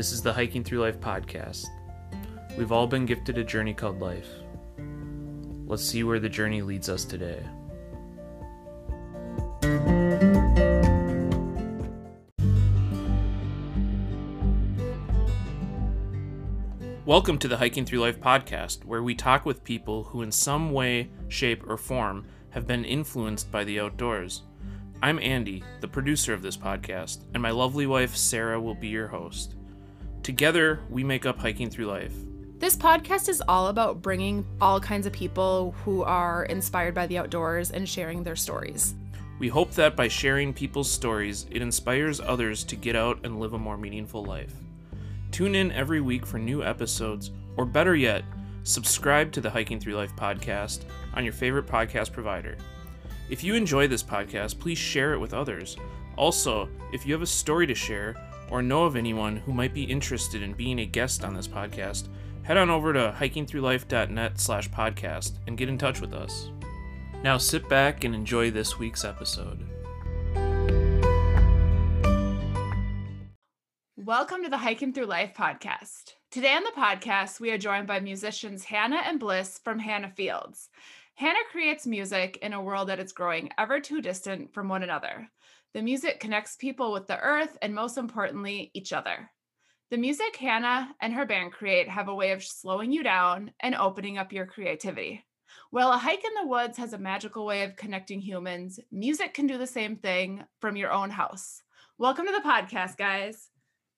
This is the Hiking Through Life podcast. We've all been gifted a journey called life. Let's see where the journey leads us today. Welcome to the Hiking Through Life podcast, where we talk with people who, in some way, shape, or form, have been influenced by the outdoors. I'm Andy, the producer of this podcast, and my lovely wife, Sarah, will be your host. Together, we make up Hiking Through Life. This podcast is all about bringing all kinds of people who are inspired by the outdoors and sharing their stories. We hope that by sharing people's stories, it inspires others to get out and live a more meaningful life. Tune in every week for new episodes, or better yet, subscribe to the Hiking Through Life podcast on your favorite podcast provider. If you enjoy this podcast, please share it with others. Also, if you have a story to share or know of anyone who might be interested in being a guest on this podcast, head on over to hikingthroughlife.net slash podcast and get in touch with us. Now sit back and enjoy this week's episode. Welcome to the Hiking Through Life podcast. Today on the podcast, we are joined by musicians Hannah and Bliss from Hannah Fields. Hannah creates music in a world that is growing ever too distant from one another. The music connects people with the earth and, most importantly, each other. The music Hannah and her band create have a way of slowing you down and opening up your creativity. While a hike in the woods has a magical way of connecting humans, music can do the same thing from your own house. Welcome to the podcast, guys.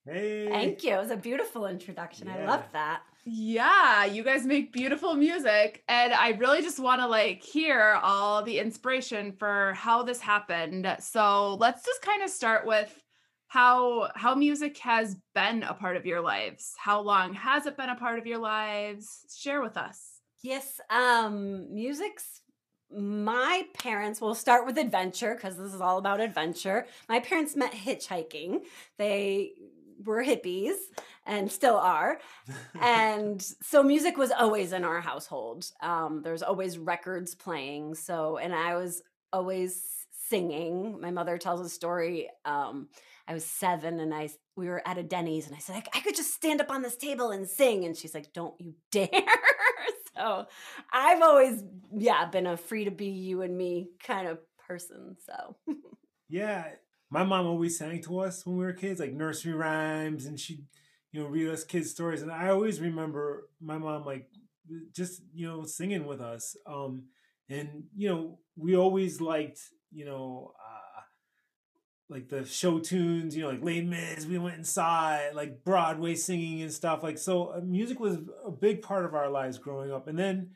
Hey. Thank you. It was a beautiful introduction. I Yeah. loved that. Yeah, you guys make beautiful music. And I really just want to like hear all the inspiration for how this happened. So let's just kind of start with how how music has been a part of your lives. How long has it been a part of your lives? Share with us. Yes, um music's my parents will start with adventure because this is all about adventure. My parents met hitchhiking. They were hippies and still are. and so music was always in our household. Um, there's always records playing. So, and I was always singing. My mother tells a story. Um, I was seven and I we were at a Denny's and I said, I, I could just stand up on this table and sing. And she's like, Don't you dare. so I've always, yeah, been a free to be you and me kind of person. So Yeah, my mom always sang to us when we were kids, like nursery rhymes, and she'd, you know, read us kids' stories. And I always remember my mom, like, just, you know, singing with us. Um, and, you know, we always liked, you know, uh, like the show tunes, you know, like Les Mis, we went saw like Broadway singing and stuff. Like, so uh, music was a big part of our lives growing up. And then,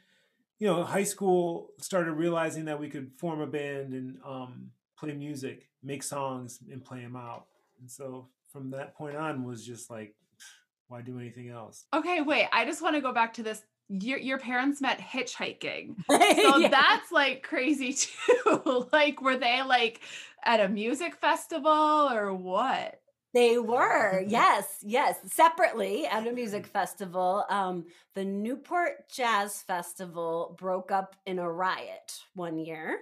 you know, high school started realizing that we could form a band and um, play music, make songs, and play them out. And so from that point on was just like, why do anything else? Okay, wait. I just want to go back to this. Your your parents met hitchhiking. So Yeah. that's like crazy too. like were they like at a music festival or what? They were, yes, yes, separately at a music festival. Um, the Newport Jazz Festival broke up in a riot one year,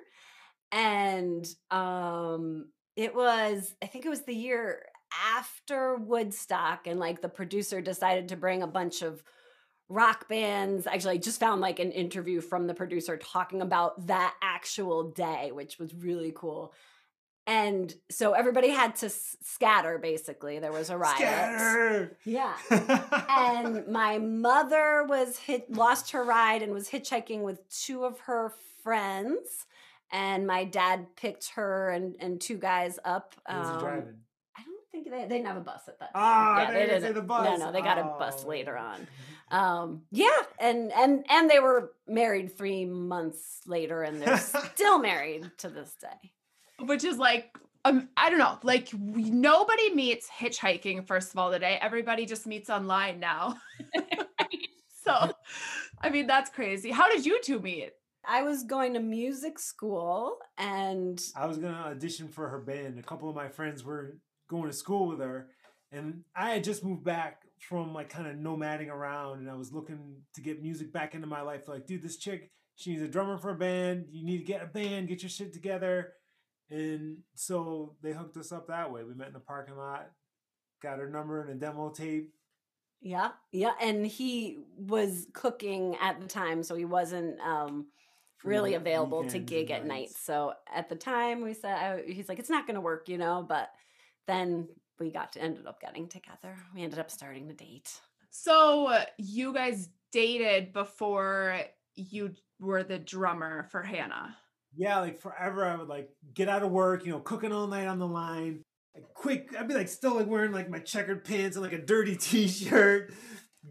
and um, it was, I think it was the year after Woodstock, and like the producer decided to bring a bunch of rock bands. Actually, I just found like an interview from the producer talking about that actual day, which was really cool. And so everybody had to s- scatter basically. There was a riot. Scatter! yeah. And my mother was hit lost her ride and was hitchhiking with two of her friends and my dad picked her and and two guys up Who was he um, driving? i don't think they, they didn't have a bus at that time Ah, yeah, they didn't say didn't- the bus. no no they got a bus Oh. later on um yeah and and and they were married three months later and they're still married to this day Which is like um, I don't know, like we, nobody meets hitchhiking first of all today. Everybody just meets online now. so, I mean, that's crazy. How did you two meet? I was going to music school and I was gonna audition for her band. A couple of my friends were going to school with her, and I had just moved back from like kind of nomading around, and I was looking to get music back into my life. Like, dude, this chick, she needs a drummer for a band. You need to get a band, get your shit together. And so they hooked us up that way. We met in the parking lot, got her number and a demo tape. Yeah, yeah, and he was cooking at the time, so he wasn't um, really night- available to gig and at night. So at the time, we said I, he's like, it's not going to work, you know. But then we got to ended up getting together. We ended up starting to date. So uh, you guys dated before you were the drummer for Hannah. Yeah, like forever, I would like get out of work, you know, cooking all night on the line. Like, quick, I'd be like still like wearing like my checkered pants and like a dirty t-shirt.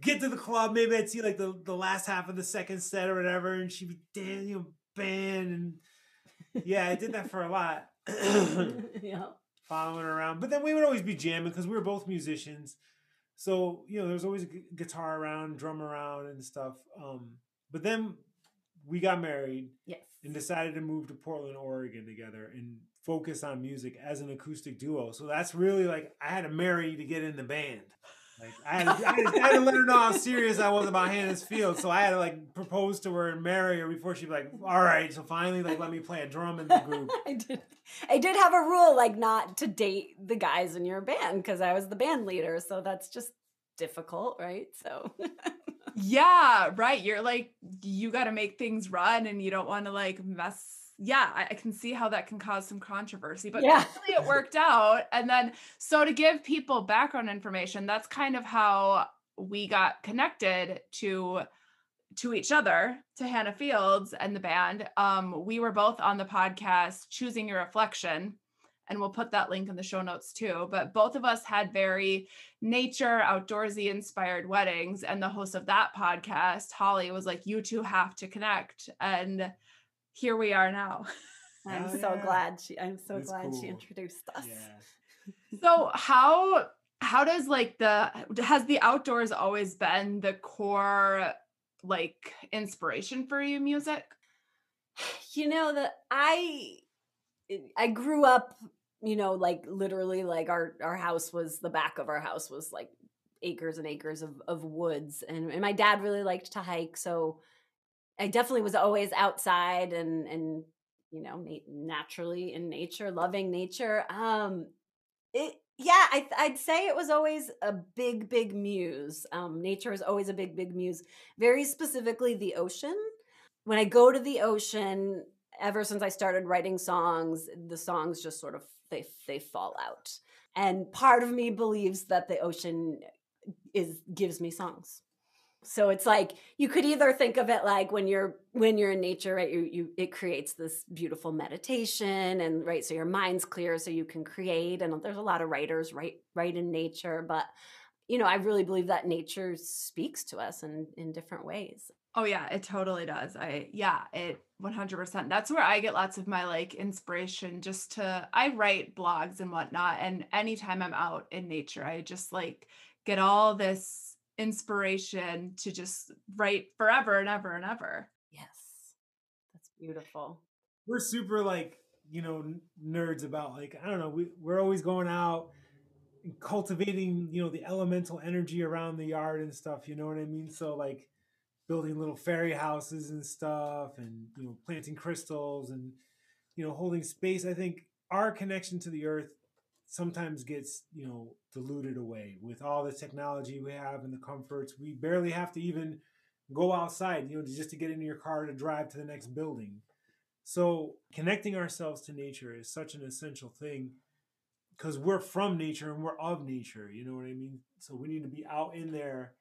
Get to the club, maybe I'd see like the, the last half of the second set or whatever, and she'd be Daniel you know, band and yeah, I did that for a lot. yeah. following around. But then we would always be jamming because we were both musicians. So, you know, there's always a gu- guitar around, drum around and stuff. Um, but then we got married Yes. and decided to move to Portland, Oregon together and focus on music as an acoustic duo. So that's really like I had to marry to get in the band. Like I had, I, had I had to let her know how serious I was about Hannah Fields. So I had to like propose to her and marry her before she'd be like, all right. So finally, like let me play a drum in the group. I did. I did have a rule like not to date the guys in your band because I was the band leader. So that's just difficult, right? So Yeah, right. You're like, you got to make things run and you don't want to like mess. Yeah, I, I can see how that can cause some controversy, but Yeah. it worked out. And then, so to give people background information, that's kind of how we got connected to to each other to hannah fields and the band um we were both on the podcast choosing your reflection and we'll put that link in the show notes too but both of us had very nature outdoorsy inspired weddings and the host of that podcast holly was like you two have to connect and here we are now I'm Oh, so yeah. glad she I'm so That's glad she introduced us. Yeah. so how how does like the has the outdoors always been the core like inspiration for you music You know that I I grew up, you know, like literally like our our house was the back of our house was like acres and acres of of woods and, and my dad really liked to hike so I definitely was always outside and and you know na- naturally in nature loving nature um it yeah I, i'd say it was always a big big muse um nature is always a big big muse very specifically the ocean. When i go to the ocean ever since i started writing songs the songs just sort of they they fall out. And part of me believes that the ocean is gives me songs so it's like you could either think of it like when you're when you're in nature right you, you it creates this beautiful meditation and right so your mind's clear so you can create and there's a lot of writers right right in nature but you know i really believe that nature speaks to us in in different ways Oh yeah, it totally does. I yeah, it 100%. That's where I get lots of my like inspiration just to I write blogs and whatnot and anytime I'm out in nature, I just like get all this inspiration to just write forever and ever and ever. yes. That's beautiful. We're super like you know n- nerds about like i don't know we, we're always going out and cultivating you know the elemental energy around the yard and stuff you know what i mean? So like building little fairy houses and stuff and you know planting crystals and you know holding space. I think our connection to the earth sometimes gets you know diluted away with all the technology we have and the comforts we barely have to even go outside you know just to get into your car to drive to the next building so connecting ourselves to nature is such an essential thing because we're from nature and we're of nature. You know what I mean? So we need to be out in there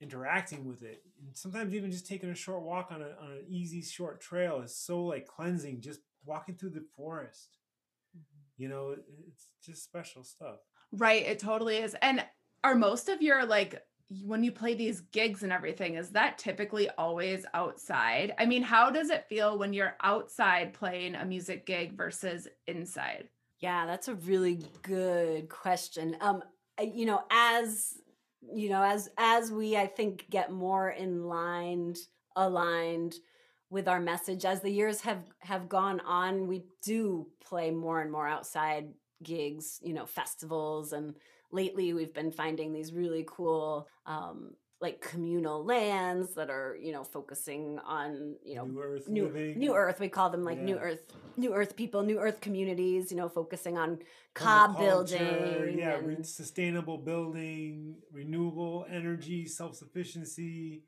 interacting with it. And sometimes even just taking a short walk on, a, on an easy short trail is so like cleansing. Just walking through the forest, you know, it's just special stuff. Right, it totally is. And are most of your like when you play these gigs and everything, is that typically always outside? I mean, how does it feel when you're outside playing a music gig versus inside? Yeah, that's a really good question. Um, you know, as you know, as as we I think get more in line, aligned with our message, as the years have have gone on, we do play more and more outside gigs, you know, festivals, and lately we've been finding these really cool um, like communal lands that are you know focusing on you know New Earth new new earth we call them like new earth new earth people new earth communities you know focusing on cob building yeah, and- sustainable building, renewable energy, self sufficiency,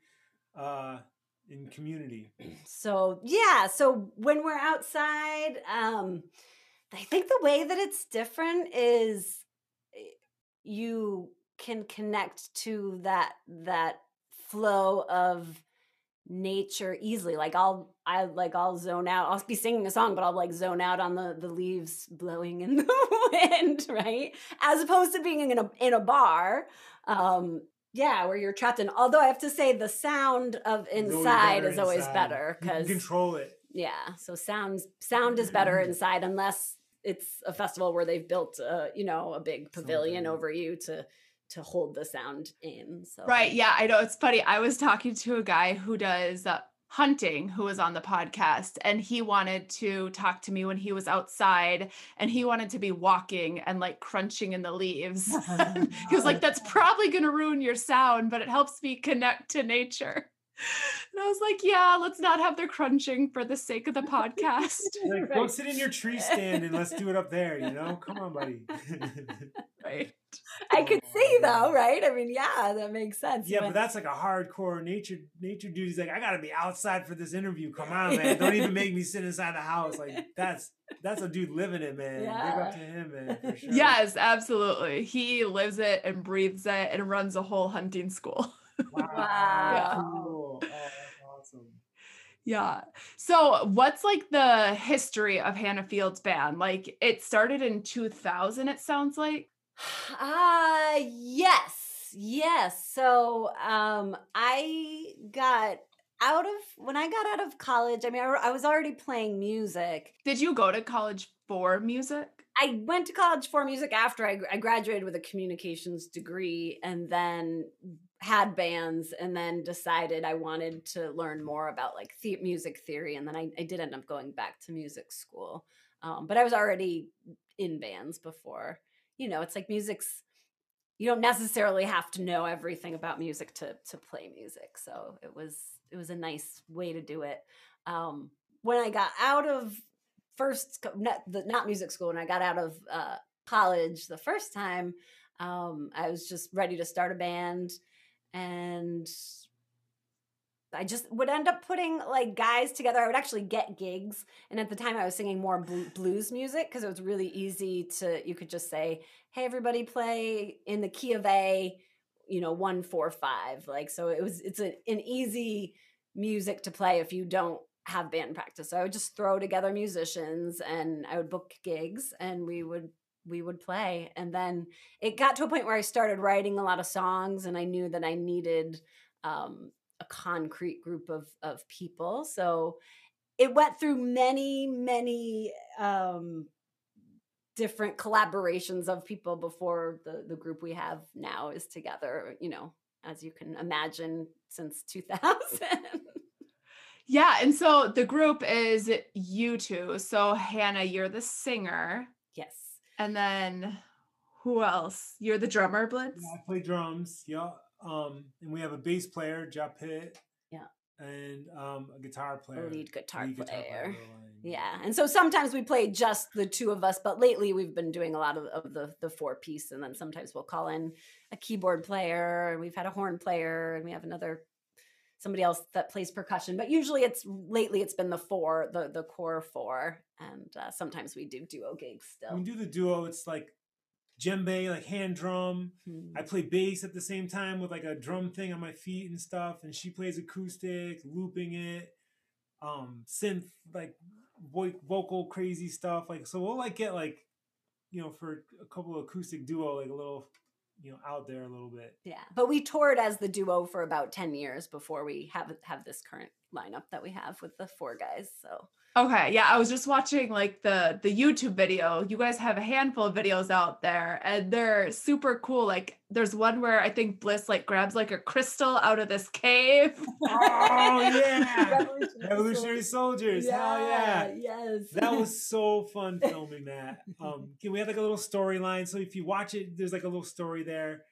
uh, in community. so yeah so when we're outside um i think the way that it's different is eh, you can connect to that that flow of nature easily. Like i'll i like i'll zone out. I'll be singing a song but i'll like zone out on the the leaves blowing in the wind right? As opposed to being in a in a bar um yeah where you're trapped in although i have to say the sound of inside is always inside. better You because control it. yeah so sounds sound is better inside unless it's a festival where they've built a you know a big pavilion Something. over you to to hold the sound in so Right. Yeah, I know. It's funny. I was talking to a guy who does uh, hunting who was on the podcast, and he wanted to talk to me when he was outside and he wanted to be walking and like crunching in the leaves. he was like, That's probably going to ruin your sound, but it helps me connect to nature. And I was like, Yeah, let's not have the crunching for the sake of the podcast. Like, go sit in your tree stand and let's do it up there. You know, come on, buddy. right. i could Oh, see though right i mean yeah that makes sense yeah, When- but that's like a hardcore nature nature dude. He's like, I gotta be outside for this interview. Come on, man. Don't even make me sit inside the house. Like that's that's a dude living it, man. Big Yeah. up to him, man. For sure. Yes, absolutely. He lives it and breathes it and runs a whole hunting school. Wow. Wow. Cool. Oh, that's awesome. Yeah. So, what's like the history of Hannah Fields band? Like, it started in 2000, it sounds like. Ah, yes, yes. So, um, I got out of when I got out of college. I mean, I, I was already playing music. Did you go to college for music? I went to college for music after I, I graduated with a communications degree, and then had bands, and then decided I wanted to learn more about like the- music theory, and then I, I did end up going back to music school. Um, but I was already in bands before. You know, it's like music's you don't necessarily have to know everything about music to to play music. So it was it was a nice way to do it. Um, when I got out of first not, the, not music school, when I got out of uh, college the first time, um, I was just ready to start a band, and I just would end up putting like guys together. I would actually get gigs, and at the time I was singing more blues music because it was really easy to. You could just say, "Hey, everybody, play in the key of A," you know, one four five. Like so, it was. It's a, an easy music to play if you don't have band practice. So I would just throw together musicians, and I would book gigs, and we would we would play. And then it got to a point where I started writing a lot of songs, and I knew that I needed. Um, a concrete group of of people so it went through many many um different collaborations of people before the the group we have now is together you know as you can imagine since 2000 Yeah. And so the group is you two. So, Hannah, you're the singer. yes And then who else? You're the drummer, Bliss? Yeah, I play drums. Yeah. Um, and we have a bass player, Ja Pitt. Yeah. And um, a guitar a player. lead guitar lead player and- yeah and so sometimes we play just the two of us but lately we've been doing a lot of, of the the four piece and then sometimes we'll call in a keyboard player and we've had a horn player and we have another somebody else that plays percussion but usually it's lately it's been the four the the core four and uh, sometimes we do duo gigs still When we do the duo, it's like djembe, like hand drum. Hmm. I play bass at the same time with like a drum thing on my feet and stuff, and she plays acoustic, looping it, um, synth, like vo- vocal crazy stuff. Like so, we'll like get like, you know, for a couple of acoustic duo, like a little, you know, out there a little bit. yeah but we toured as the duo for about 10 years before we have have this current lineup that we have with the four guys so Okay, yeah, I was just watching like the the YouTube video. You guys have a handful of videos out there and they're super cool. Like there's one where I think Bliss like grabs like a crystal out of this cave. Oh yeah, Revolutionary Revolutionary Soldiers. Hell yeah. Yes. that was so fun filming that. Um, okay, we had like a little storyline. So if you watch it, there's like a little story there.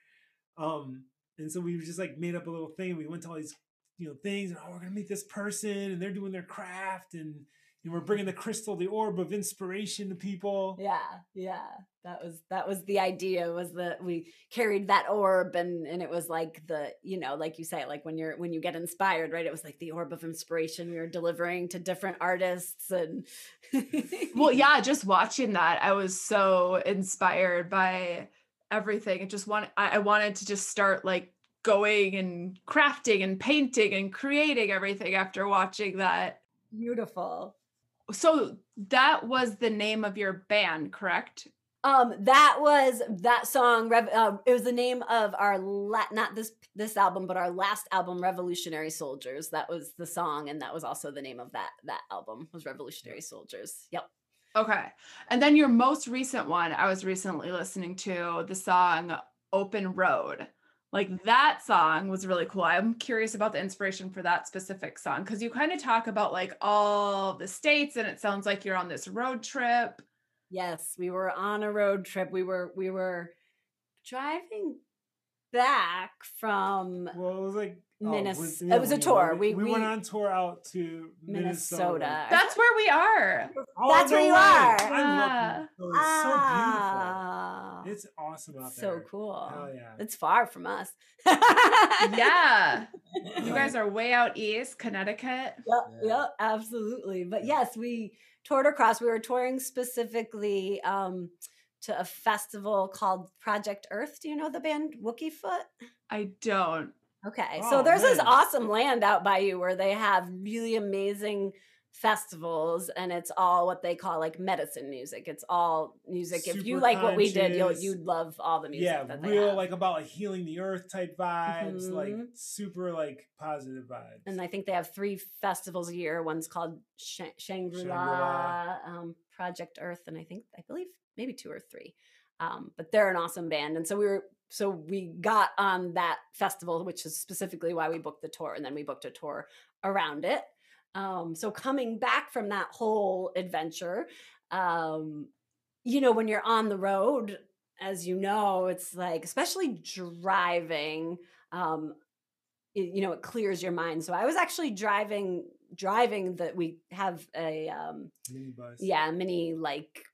Um, and so we just like made up a little thing. We went to all these you know things, and oh, we're gonna meet this person, and they're doing their craft, and you know, we're bringing the crystal, the orb of inspiration to people. Yeah, yeah. That was that was the idea was that we carried that orb and and it was like the, you know, like you say, like when you're when you get inspired, right? It was like the orb of inspiration we were delivering to different artists and well, yeah, just watching that, I was so inspired by everything. It just wanted I, I wanted to just start like going and crafting and painting and creating everything after watching that. Beautiful. So that was the name of your band, correct? Um, that was that song. Rev- uh, it was the name of our la- not this this album, but our last album, Revolutionary Soldiers. That was the song, and that was also the name of that that album was Revolutionary Soldiers. Yep. Okay, and then your most recent one, I was recently listening to the song "Open Road." Like that song was really cool. I'm curious about the inspiration for that specific song because you kind of talk about like all the states and it sounds like you're on this road trip. Yes, we were on a road trip. We were we were driving back from well, it was like Minnesota. Oh, it was a tour. We, we, we, went on tour out to Minnesota. Minnesota. That's where we are. Oh, That's where you way. are. I love Minnesota. It's ah. so beautiful. It's awesome out there. So cool. Hell yeah. It's far from us. yeah. You guys are way out east, Connecticut. Yep, yeah. yep, absolutely. But yes, we toured across. We were touring specifically um, to a festival called Project Earth. Do you know the band Wookiefoot? I don't. Okay. Oh, so there's man. this awesome land out by you where they have really amazing festivals and it's all what they call like medicine music. It's all music. Super if you like what we did, you'll you'd love all the music. Yeah, real like about like healing the earth type vibes, mm-hmm. like super like positive vibes. And I think they have three festivals a year. One's called Sh- Shangri La, um, Project Earth, and I think I believe maybe two or three. Um, but they're an awesome band, and so we were so we got on that festival, which is specifically why we booked the tour, and then we booked a tour around it. Um, so coming back from that whole adventure, um, you know, when you're on the road, as you know, it's like, especially driving, um, it, you know, it clears your mind. So I was actually driving, driving that we have a, um, mini bus. yeah, mini like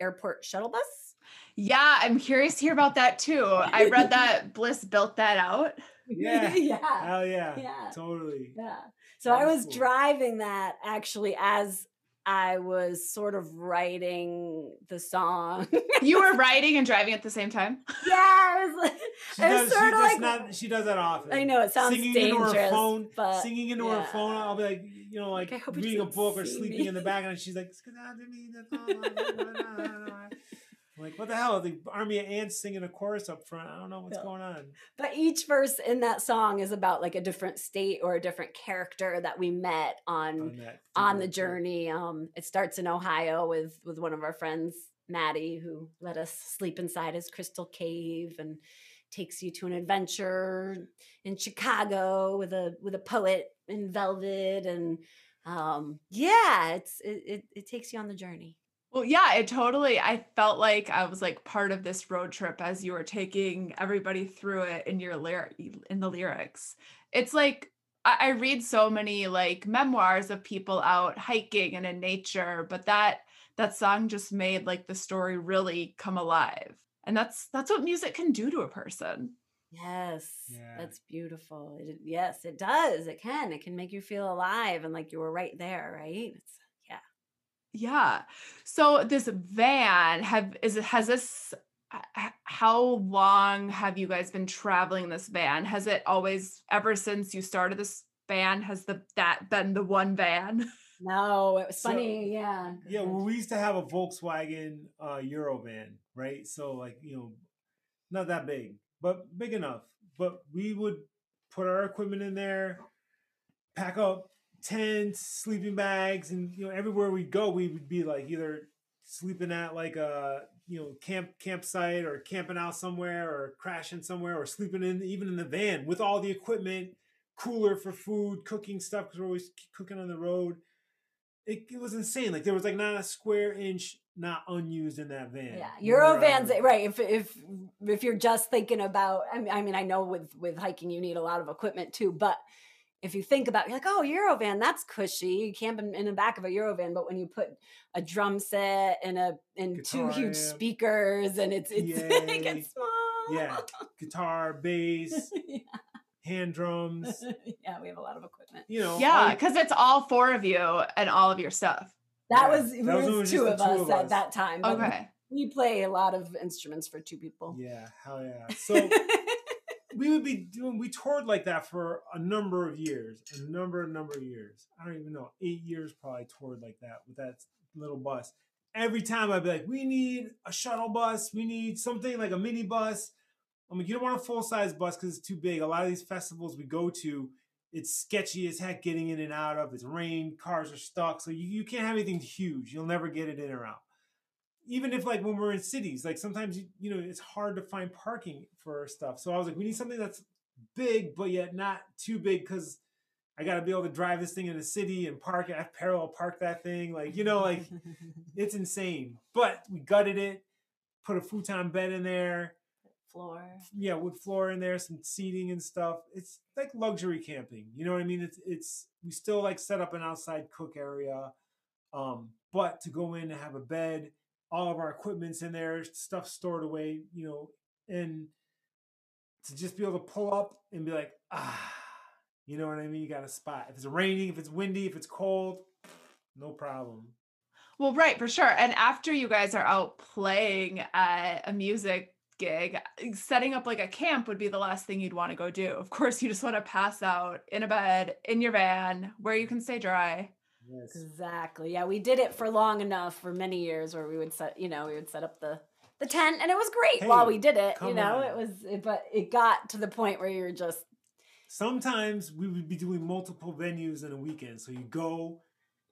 airport shuttle bus yeah, I'm curious to hear about that too. I read that Bliss built that out. Yeah. yeah. Hell yeah. Yeah. Totally. Yeah. So That's I was cool. driving that actually as I was sort of writing the song. you were writing and driving at the same time? Yeah, it was like she does, she does like not, she does that often. I know it sounds singing dangerous, into her phone, but singing into yeah. her phone. I'll be like, you know, like, like reading a book or sleeping me. in the background. She's like, like, what the hell? The army of ants singing a chorus up front. I don't know what's going on. But each verse in that song is about like a different state or a different character that we met on on, on the journey. Um, it starts in Ohio with with one of our friends, Maddie, who let us sleep inside his crystal cave and takes you to an adventure in Chicago with a with a poet in velvet and um yeah it's it, it, it takes you on the journey well, yeah, it totally. I felt like I was like part of this road trip as you were taking everybody through it in your lyric in the lyrics. It's like I, I read so many like memoirs of people out hiking and in nature, but that that song just made like the story really come alive. And that's that's what music can do to a person. Yes, yeah. that's beautiful. It, yes, it does. It can. It can make you feel alive and like you were right there, right? It's yeah. So this van have is it has this how long have you guys been traveling this van? Has it always ever since you started this van has the that been the one van? No, it was so, funny, yeah. Yeah, well, we used to have a Volkswagen uh Eurovan, right? So like, you know, not that big, but big enough. But we would put our equipment in there, pack up tents, sleeping bags, and you know everywhere we go, we would be like either sleeping at like a you know camp campsite or camping out somewhere or crashing somewhere or sleeping in even in the van with all the equipment, cooler for food, cooking stuff because we're always cooking on the road. It, it was insane. Like there was like not a square inch not unused in that van. Yeah, Eurovans, right? If if if you're just thinking about, I mean, I mean, I know with with hiking you need a lot of equipment too, but if you think about, you're like, oh, Eurovan, that's cushy. You camp in, in the back of a Eurovan, but when you put a drum set and a and two huge amp, speakers, and it's it's it PA, gets small. Yeah, guitar, bass, yeah. hand drums. yeah, we have a lot of equipment. You know, Yeah, all- because it's all four of you and all of your stuff. That Yeah, was, that was was, only just two of two us of at that time. but Okay. We play a lot of instruments for two people. yeah, hell yeah. So we would be doing we toured like that for a number of years a number a number of years. I don't even know eight years probably toured like that with that little bus. Every time i'd be like we need a shuttle bus. We need something like a mini bus. I'm like you don't want a full-size bus because it's too big. A lot of these festivals we go to it's sketchy as heck getting in and out of. It's rain. Cars are stuck. So you, you can't have anything huge. You'll never get it in or out even if like when we're in cities, like sometimes you, you know it's hard to find parking for stuff. So I was like, we need something that's big but yet not too big because I got to be able to drive this thing in the city and park it. I have parallel park that thing, like you know, like it's insane. But we gutted it, put a futon bed in there, floor. yeah, wood floor in there, some seating and stuff. It's like luxury camping. You know what I mean? It's it's we still like set up an outside cook area, um, but to go in and have a bed, all of our equipment's in there, stuff stored away, you know, and to just be able to pull up and be like, ah, you know what I mean? You got a spot. If it's raining, if it's windy, if it's cold, no problem. Well, right, for sure. And after you guys are out playing at a music gig, setting up like a camp would be the last thing you'd want to go do. Of course, you just want to pass out in a bed, in your van, where you can stay dry. Yes. Exactly. Yeah, we did it for long enough for many years where we would set, you know, we would set up the the tent and it was great while we did it, you know. on. It was it, but it got to the point where you're just sometimes we would be doing multiple venues in a weekend. So you go,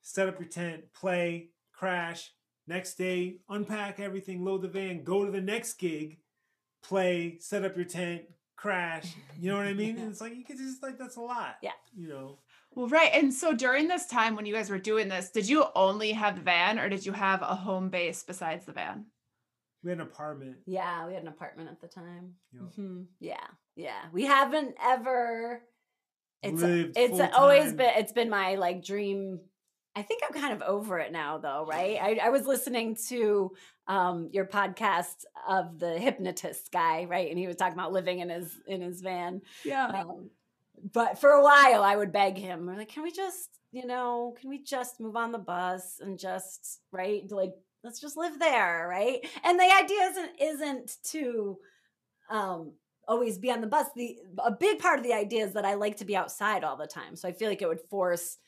set up your tent, play, crash, next day, unpack everything, load the van, go to the next gig, play, set up your tent, crash. You know what I mean? And it's like you could just like that's a lot. Yeah. You know. Well, right. And so during this time when you guys were doing this, did you only have the van or did you have a home base besides the van? We had an apartment. yeah, we had an apartment at the time. You know, hmm Yeah, yeah. We haven't ever. It's lived it's always full-time. been it's been my like dream. I think I'm kind of over it now, though. Right? I, I was listening to um, your podcast of the hypnotist guy, right, and he was talking about living in his in his van. Yeah. Um, but for a while, I would beg him, we're like, can we just, you know, can we just move on the bus and just, right? Like, let's just live there, right? And the idea isn't isn't to um always be on the bus. The a big part of the idea is that I like to be outside all the time. So I feel like it would force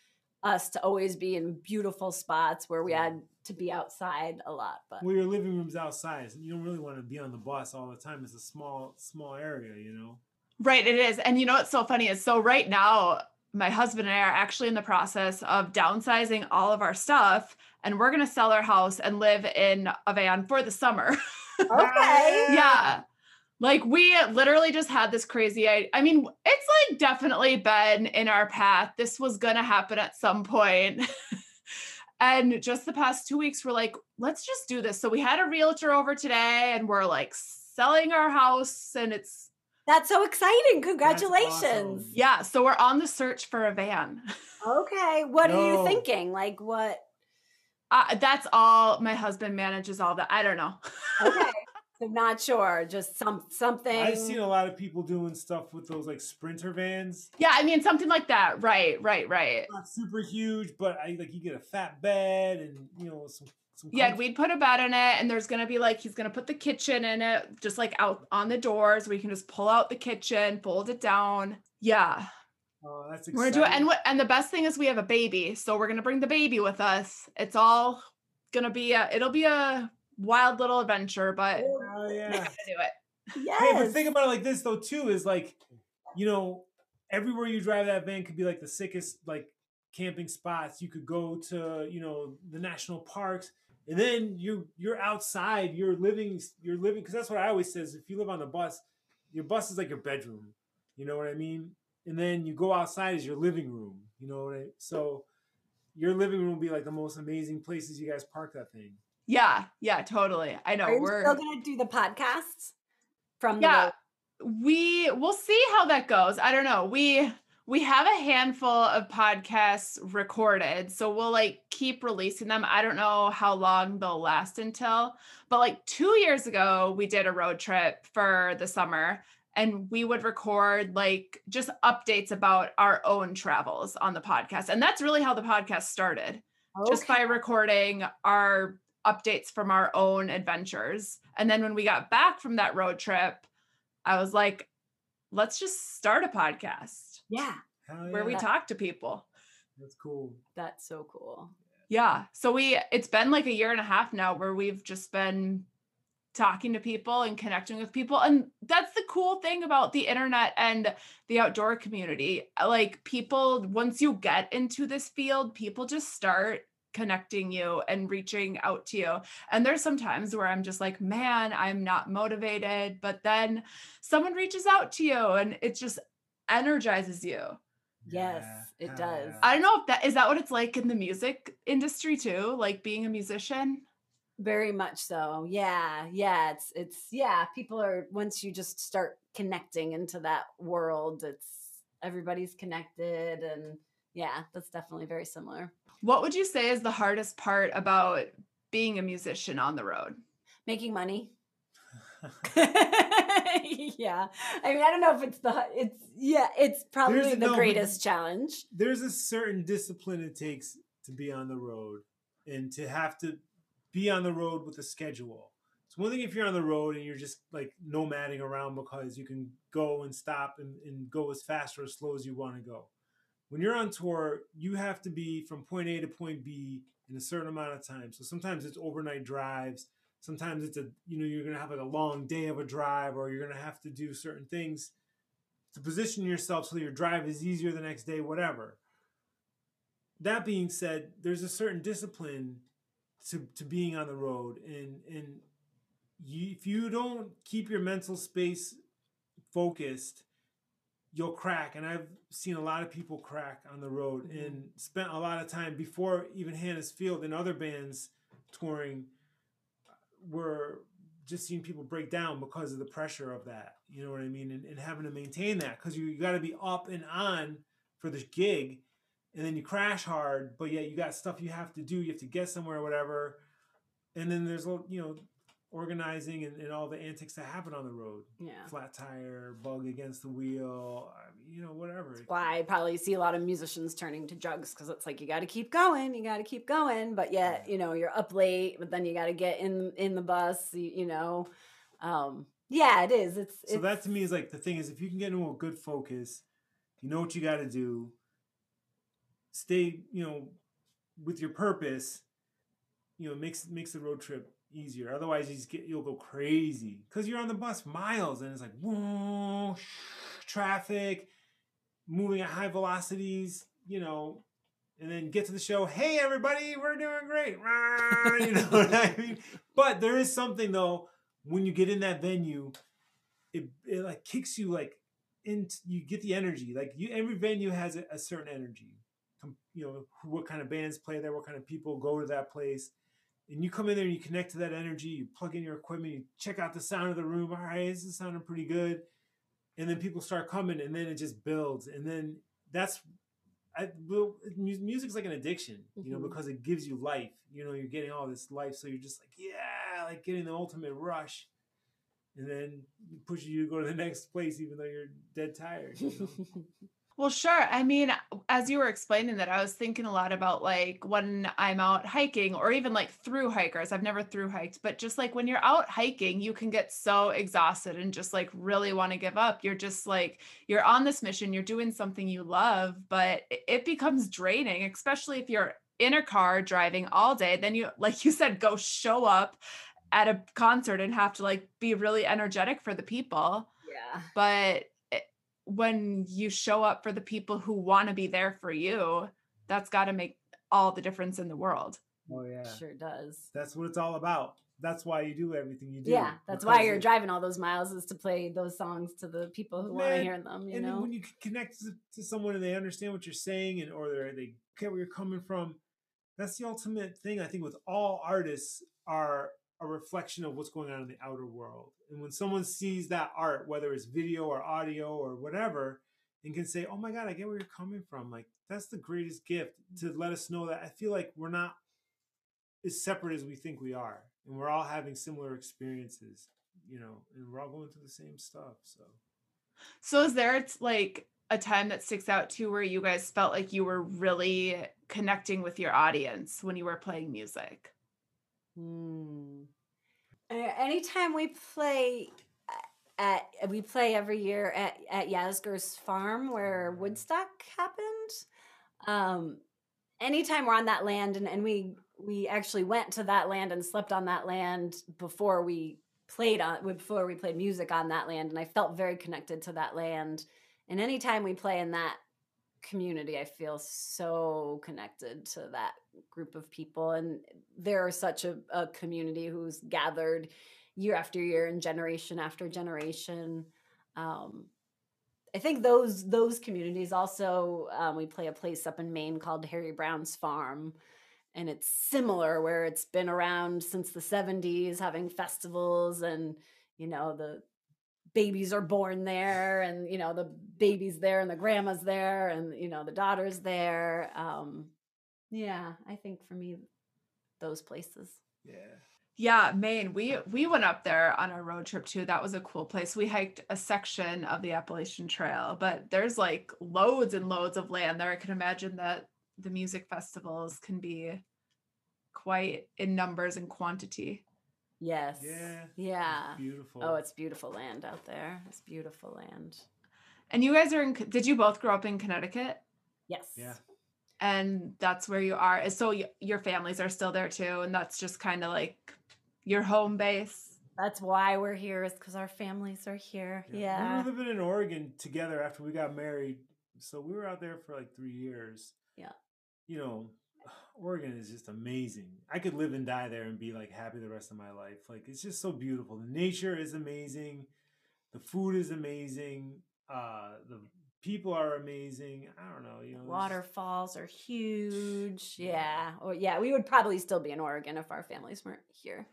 us to always be in beautiful spots where we had to be outside a lot. But Well, your living room's outside. So you don't really want to be on the bus all the time. It's a small, small area, you know. Right, it is. And you know what's so funny is so right now, my husband and I are actually in the process of downsizing all of our stuff and we're going to sell our house and live in a van for the summer. okay. yeah. Like we literally just had this crazy I I mean, it's like definitely been in our path. This was going to happen at some point. and just the past 2 weeks we're like, let's just do this. So we had a realtor over today and we're like selling our house and it's That's so exciting. Congratulations. awesome. yeah, so we're on the search for a van. Okay. What are you thinking? Like what? Uh, that's all my husband manages all that. I don't know. Okay. so not sure. Just some something. I've seen a lot of people doing stuff with those like sprinter vans. yeah, I mean something like that. Right, right, right. Not super huge, but I like you get a fat bed and you know some. Some Yeah, we'd put a bed in it, and there's gonna be like he's gonna put the kitchen in it, just like out on the doors. We can just pull out the kitchen, fold it down. Yeah, Oh, that's we're gonna do it. And what? And the best thing is we have a baby, so we're gonna bring the baby with us. It's all gonna be a. It'll be a wild little adventure, but we're Oh yeah. gonna do it. yes. Hey, but think about it like this though too is like, you know, everywhere you drive that van could be like the sickest like camping spots. You could go to you know the national parks, and then you you're outside. You're living. You're living because that's what I always says. If you live on the bus, your bus is like your bedroom. You know what I mean? And then you go outside as your living room. You know what I? So your living room will be like the most amazing places you guys park that thing. Yeah, yeah, totally. I know Are you we're. still gonna do the podcasts? from the yeah road. we we'll see how that goes i don't know we we have a handful of podcasts recorded so we'll like keep releasing them i don't know how long they'll last until but like two years ago we did a road trip for the summer and we would record like just updates about our own travels on the podcast and that's really how the podcast started just by recording our updates from our own adventures. And then when we got back from that road trip, I was like, let's just start a podcast yeah, Hell where we yeah. talk to people. That's cool. that's so cool. Yeah. So we, it's been like a year and a half now where we've just been talking to people and connecting with people. And that's the cool thing about the internet and the outdoor community. Like people, once you get into this field, people just start connecting you and reaching out to you. And there's some times where I'm just like, man, I'm not motivated. But then someone reaches out to you and it's just energizes you. Yes, it hell does. yeah. I don't know if that is that what it's like in the music industry too, like being a musician. Very much so. Yeah. Yeah. It's, it's, yeah. People are, once you just start connecting into that world, it's, everybody's connected. And yeah, that's definitely very similar. What would you say is the hardest part about being a musician on the road? Making money. yeah. I mean, I don't know if it's the, it's, yeah, it's probably There's- the no, greatest challenge. There's a certain discipline it takes to be on the road and to have to be on the road with a schedule. It's one thing if you're on the road and you're just like nomading around because you can go and stop and, and go as fast or as slow as you want to go. When you're on tour, you have to be from point A to point B in a certain amount of time. So sometimes it's overnight drives. Sometimes it's a, you know, you're going to have like a long day of a drive or you're going to have to do certain things to position yourself so your drive is easier the next day, whatever. That being said, there's a certain discipline to, to being on the road, and and you, if you don't keep your mental space focused, you'll crack. And I've seen a lot of people crack on the road, Mhm. and spent a lot of time before even Hannah Fields and other bands touring were just seeing people break down because of the pressure of that. You know what I mean? And, and having to maintain that because you, you got to be up and on for this gig, and then you crash hard, but yet you got stuff you have to do. You have to get somewhere, or whatever. And then there's a you know organizing and, and all the antics that happen on the road. Yeah. Flat tire, bug against the wheel, you know, whatever. why I probably see a lot of musicians turning to drugs because it's like you got to keep going, you got to keep going, but yet you know you're up late, but then you got to get in in the bus, you, you know. Um, yeah, it is. It's, So it's that to me is like the thing is if you can get into a good focus, you know what you got to do. Stay, you know, with your purpose. You know, makes makes the road trip easier. Otherwise, you just get you'll go crazy because you're on the bus miles and it's like whoa, traffic, moving at high velocities. You know, and then get to the show. Hey, everybody, we're doing great. You know what I mean? But there is something though when you get in that venue, it, it like kicks you like into you get the energy. Like you, every venue has a, a certain energy. You know what kind of bands play there, what kind of people go to that place, and you come in there and you connect to that energy. You plug in your equipment, you check out the sound of the room. All right, this is sounding pretty good, and then people start coming, and then it just builds, and then that's. I, well, music's like an addiction, you know, Mhm. because it gives you life. You know, you're getting all this life, so you're just like, yeah, like getting the ultimate rush and then push you to go to the next place even though you're dead tired. You know? Well, sure. I mean, as you were explaining that, I was thinking a lot about like when I'm out hiking or even like through hikers. I've never through hiked, but just like when you're out hiking, you can get so exhausted and just like really want to give up. You're just like, you're on this mission, you're doing something you love, but it- becomes draining, especially if you're in a car driving all day. Then you, like you said, go show up at a concert and have to like be really energetic for the people yeah. but when you show up for the people who want to be there for you that's got to make all the difference in the world oh yeah, Sure does. that's what it's all about. That's why you do everything you do. Yeah, that's why you're it- driving all those miles is to play those songs to the people who want to hear them. You and know, when you connect to, to someone and they understand what you're saying and or they they get where you're coming from, that's the ultimate thing. I think with all artists are a reflection of what's going on in the outer world. And when someone sees that art, whether it's video or audio or whatever, and can say, "Oh my God, I get where you're coming from," like that's the greatest gift to let us know that I feel like we're not as separate as we think we are, and we're all having similar experiences, you know, and we're all going through the same stuff. So, So is there it's like a time that sticks out to where you guys felt like you were really connecting with your audience when you were playing music? Uh, Anytime we play at we play every year at at Yasgur's farm where Woodstock happened. Um, anytime we're on that land and, and we we actually went to that land and slept on that land before we played on before we played music on that land and I felt very connected to that land. And anytime we play in that community, I feel so connected to that group of people. And they're such a, a community who's gathered year after year and generation after generation. Um, I think those those communities also um, we play a place up in Maine called Harry Brown's Farm, and it's similar where it's been around since the 70s, having festivals and you know the babies are born there and you know the baby's there and the grandma's there and you know the daughter's there um yeah i think for me those places yeah. Yeah, Maine. We we went up there on a road trip too. That was a cool place. We hiked a section of the Appalachian Trail, but there's like loads and loads of land there. I can imagine that the music festivals can be quite in numbers and quantity. yes Yeah. yeah Beautiful. oh it's beautiful land out there it's beautiful land And you guys are in did you both grow up in Connecticut? yes Yeah. And that's where you are. So y- your families are still there too and that's just kind of like your home base. that's why we're here is because our families are here yeah, We were living in Oregon together after we got married. So we were out there for like three years. Yeah. You know, Oregon is just amazing. I could live and die there and be like happy the rest of my life. Like it's just so beautiful. The nature is amazing. The food is amazing. Uh the people are amazing. I don't know, you know. waterfalls are huge yeah or yeah we would probably still be in oregon if our families weren't here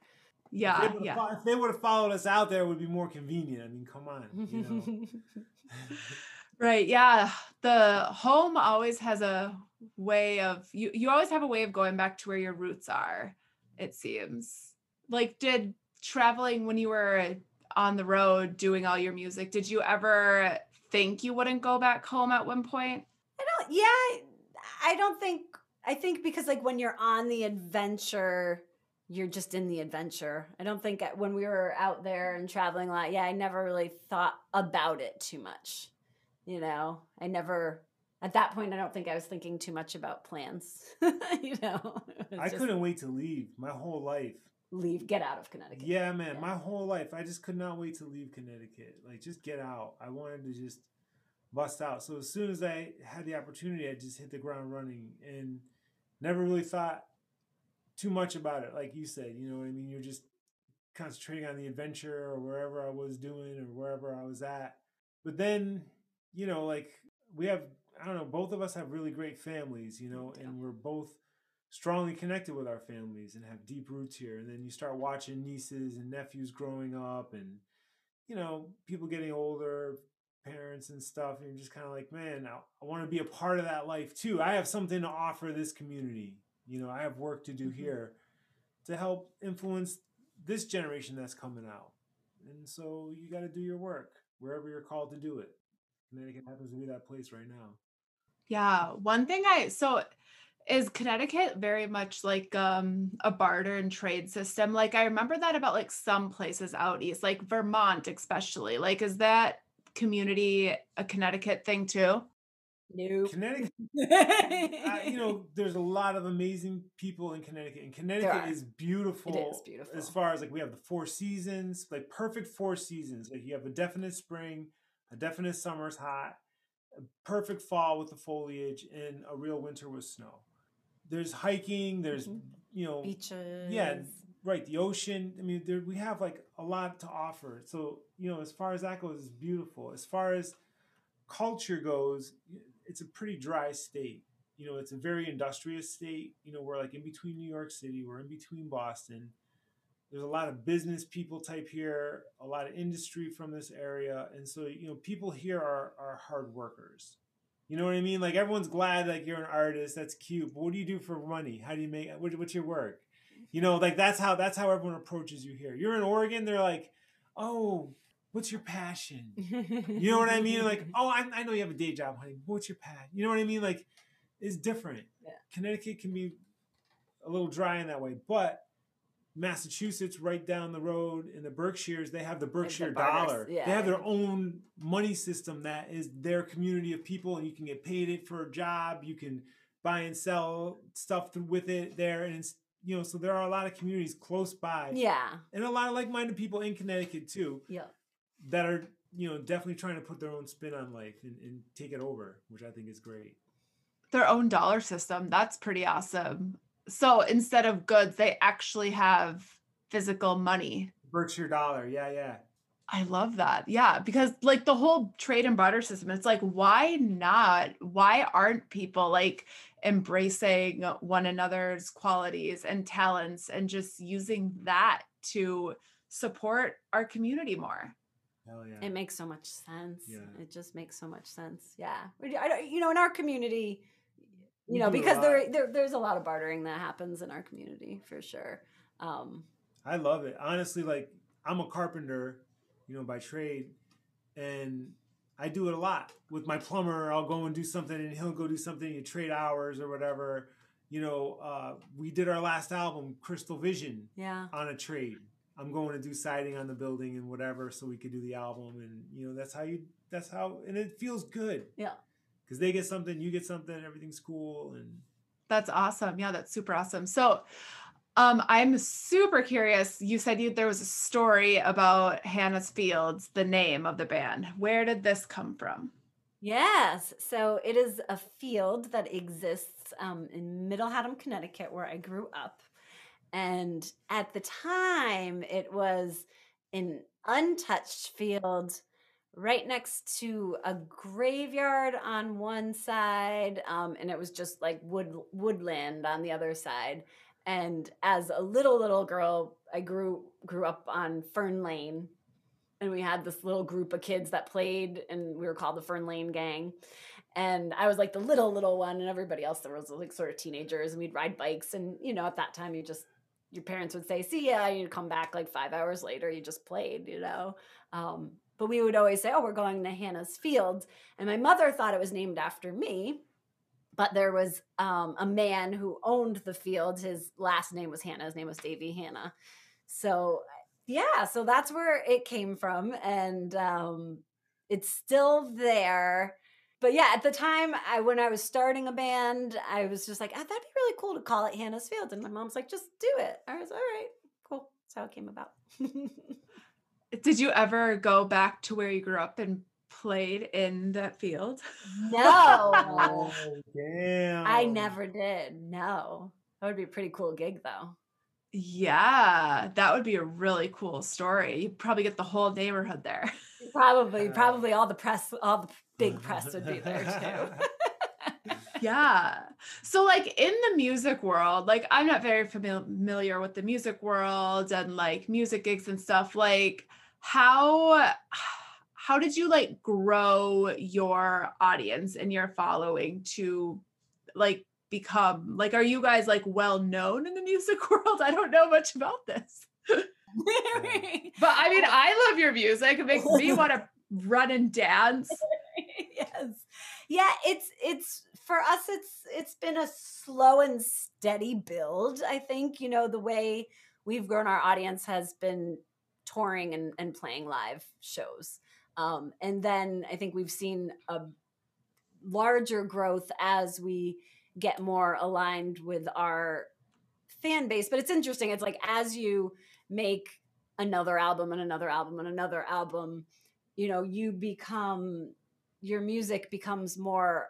If Yeah, they yeah. fo- if they would have followed us out there, it would be more convenient. I mean, come on. You know? Right. Yeah. The home always has a way of you you always have a way of going back to where your roots are, it seems. Like did traveling when you were on the road doing all your music, did you ever think you wouldn't go back home at one point? I don't. Yeah, I- I don't think. I think because like when you're on the adventure, you're just in the adventure. I don't think uh, when we were out there and traveling a lot. Yeah, I never really thought about it too much. You know, I never. At that point, I don't think I was thinking too much about plans. you know, I just couldn't wait to leave my whole life. Leave, get out of Connecticut. Yeah, man, Yeah. my whole life, I just could not wait to leave Connecticut. Like, just get out. I wanted to just bust out. So as soon as I had the opportunity, I just hit the ground running and never really thought too much about it. Like you said, you know what I mean? You're just concentrating on the adventure or wherever I was doing or wherever I was at. But then, you know, like we have, I don't know, both of us have really great families, you know, mm, and we're both strongly connected with our families and have deep roots here. And then you start watching nieces and nephews growing up and, you know, people getting older, parents and stuff. And you're just kind of like, man, I, I want to be a part of that life too. I have something to offer this community. You know, I have work to do Mhm. here to help influence this generation that's coming out. And so you got to do your work wherever you're called to do it. Connecticut happens to be that place right now. Yeah. One thing I so is Connecticut very much like um a barter and trade system? Like I remember that about like some places out east, like Vermont especially. Like is that community a Connecticut thing too? Nope. Connecticut, I, you know, there's a lot of amazing people in Connecticut, and Connecticut is beautiful. It is beautiful. As far as like we have the four seasons, like perfect four seasons. Like you have a definite spring, a definite summer's hot, a perfect fall with the foliage, and a real winter with snow. There's hiking. There's Mhm. you know beaches. yeah right the ocean i mean there we have like a lot to offer so you know as far as that goes it's beautiful as far as culture goes it's a pretty dry state you know it's a very industrious state you know we're like in between new york city we're in between boston there's a lot of business people type here, a lot of industry from this area, and so you know people here are are hard workers. You know what I mean? Like everyone's glad like you're an artist. That's cute. But what do you do for money? How do you make? What, what's your work? You know, like that's how that's how everyone approaches you here. You're in Oregon. They're like, oh, what's your passion? You know what I mean? Like, oh, I, I know you have a day job, honey. What's your passion? You know what I mean? Like, it's different. Yeah. Connecticut can be a little dry in that way, but Massachusetts, right down the road in the Berkshires, they have the Berkshire barters, dollar. yeah. They have their own money system that is their community of people, and you can get paid it for a job. You can buy and sell stuff with it there, and it's you know, so there are a lot of communities close by, yeah. and a lot of like-minded people in Connecticut too Yeah. that are you know definitely trying to put their own spin on life and, and take it over, which I think is great. Their own dollar system. That's pretty awesome. So instead of goods, they actually have physical money. Berkshire dollar, yeah, yeah. I love that. Yeah, because like the whole trade and barter system, it's like, why not? Why aren't people like embracing one another's qualities and talents and just using that to support our community more? Hell yeah. It makes so much sense. Yeah. It just makes so much sense. Yeah. I you know, in our community, you know, because there, there there's a lot of bartering that happens in our community for sure. Um, I love it. Honestly, like I'm a carpenter, you know, by trade, and I do it a lot with my plumber. I'll go and do something, and he'll go do something. You trade hours or whatever. You know, uh, we did our last album, Crystal Vision, yeah. on a trade. I'm going to do siding on the building and whatever, so we could do the album, and you know, that's how you. That's how, and it feels good Yeah. Because they get something, you get something, everything's cool, and That's awesome. Yeah, that's super awesome. So, um, I'm super curious. You said you, there was a story about Hannah's Fields, the name of the band. Where did this come from? Yes. So it is a field that exists um, in Middle Haddam, Connecticut, where I grew up. And at the time, it was an untouched field right next to a graveyard on one side, um, and it was just like wood woodland on the other side. And as a little little girl, I grew grew up on Fern Lane, and we had this little group of kids that played and we were called the fern lane gang. And i was like the little little one and everybody else there was like sort of teenagers and we'd ride bikes. And you know at that time you just your parents would say see ya and you'd come back like five hours later you just played you know? Um, but we would always say oh we're going to hannah's field and my mother thought it was named after me but there was um, a man who owned the field his last name was hannah. His name was davy hannah. So yeah so that's where it came from. And um it's still there. But yeah at the time i when i was starting a band i was just like oh, that'd be really cool to call it hannah's field and my mom's like just do it. I was all right cool. That's how it came about Did you ever go back to where you grew up and played in that field? no oh damn, i never did no that would be a pretty cool gig though Yeah, that would be a really cool story. You'd probably get the whole neighborhood there. probably Uh, probably all the press all the big press would be there too yeah. So like in the music world, like I'm not very familiar with the music world and like music gigs and stuff. Like how how did you like grow your audience and your following to like become like are you guys like well known in the music world? I don't know much about this. But I mean, I love your music. It makes me want to run and dance. yes yeah it's it's for us it's it's been a slow and steady build i think you know the way we've grown our audience has been touring and, and playing live shows. Um, and then i think we've seen a larger growth as we get more aligned with our fan base. But it's interesting. It's like as you make another album and another album and another album you know you become your music becomes more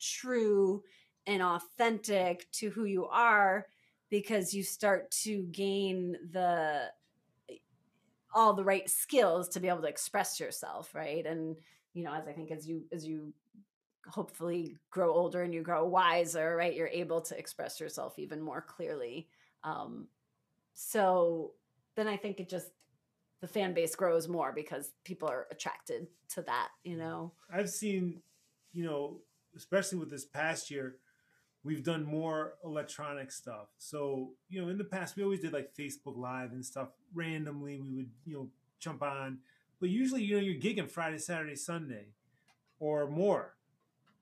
true and authentic to who you are because you start to gain the all the right skills to be able to express yourself right? And you know as i think as you as you hopefully grow older and you grow wiser right you're able to express yourself even more clearly. Um so then I think it just the fan base grows more because people are attracted to that, you know. I've seen, you know, especially with this past year, we've done more electronic stuff. So, you know, in the past we always did like Facebook Live and stuff randomly. We would, you know, jump on. But usually, you know, you're gigging Friday, Saturday, Sunday or more.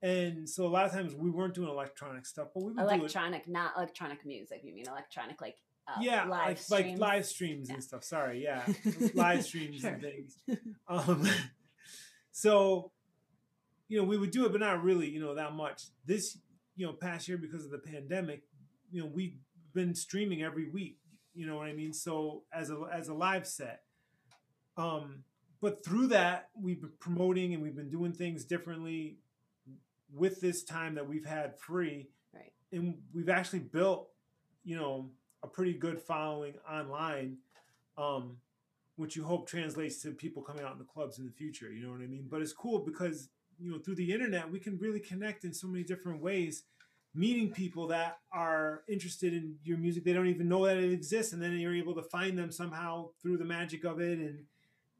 And so a lot of times we weren't doing electronic stuff, but we would electronic, not electronic music. You mean electronic like uh, yeah, live like, streams. like live streams yeah. and stuff. Sorry, yeah, live streams and things. Um, so, you know, we would do it, but not really, you know, that much. This, you know, past year because of the pandemic, you know, we've been streaming every week. You know what I mean? So as a as a live set, um, but through that we've been promoting and we've been doing things differently with this time that we've had free, right? And we've actually built, you know a pretty good following online, um, which you hope translates to people coming out in the clubs in the future. You know what I mean? But it's cool because you know through the internet we can really connect in so many different ways meeting people that are interested in your music they don't even know that it exists and then you're able to find them somehow through the magic of it and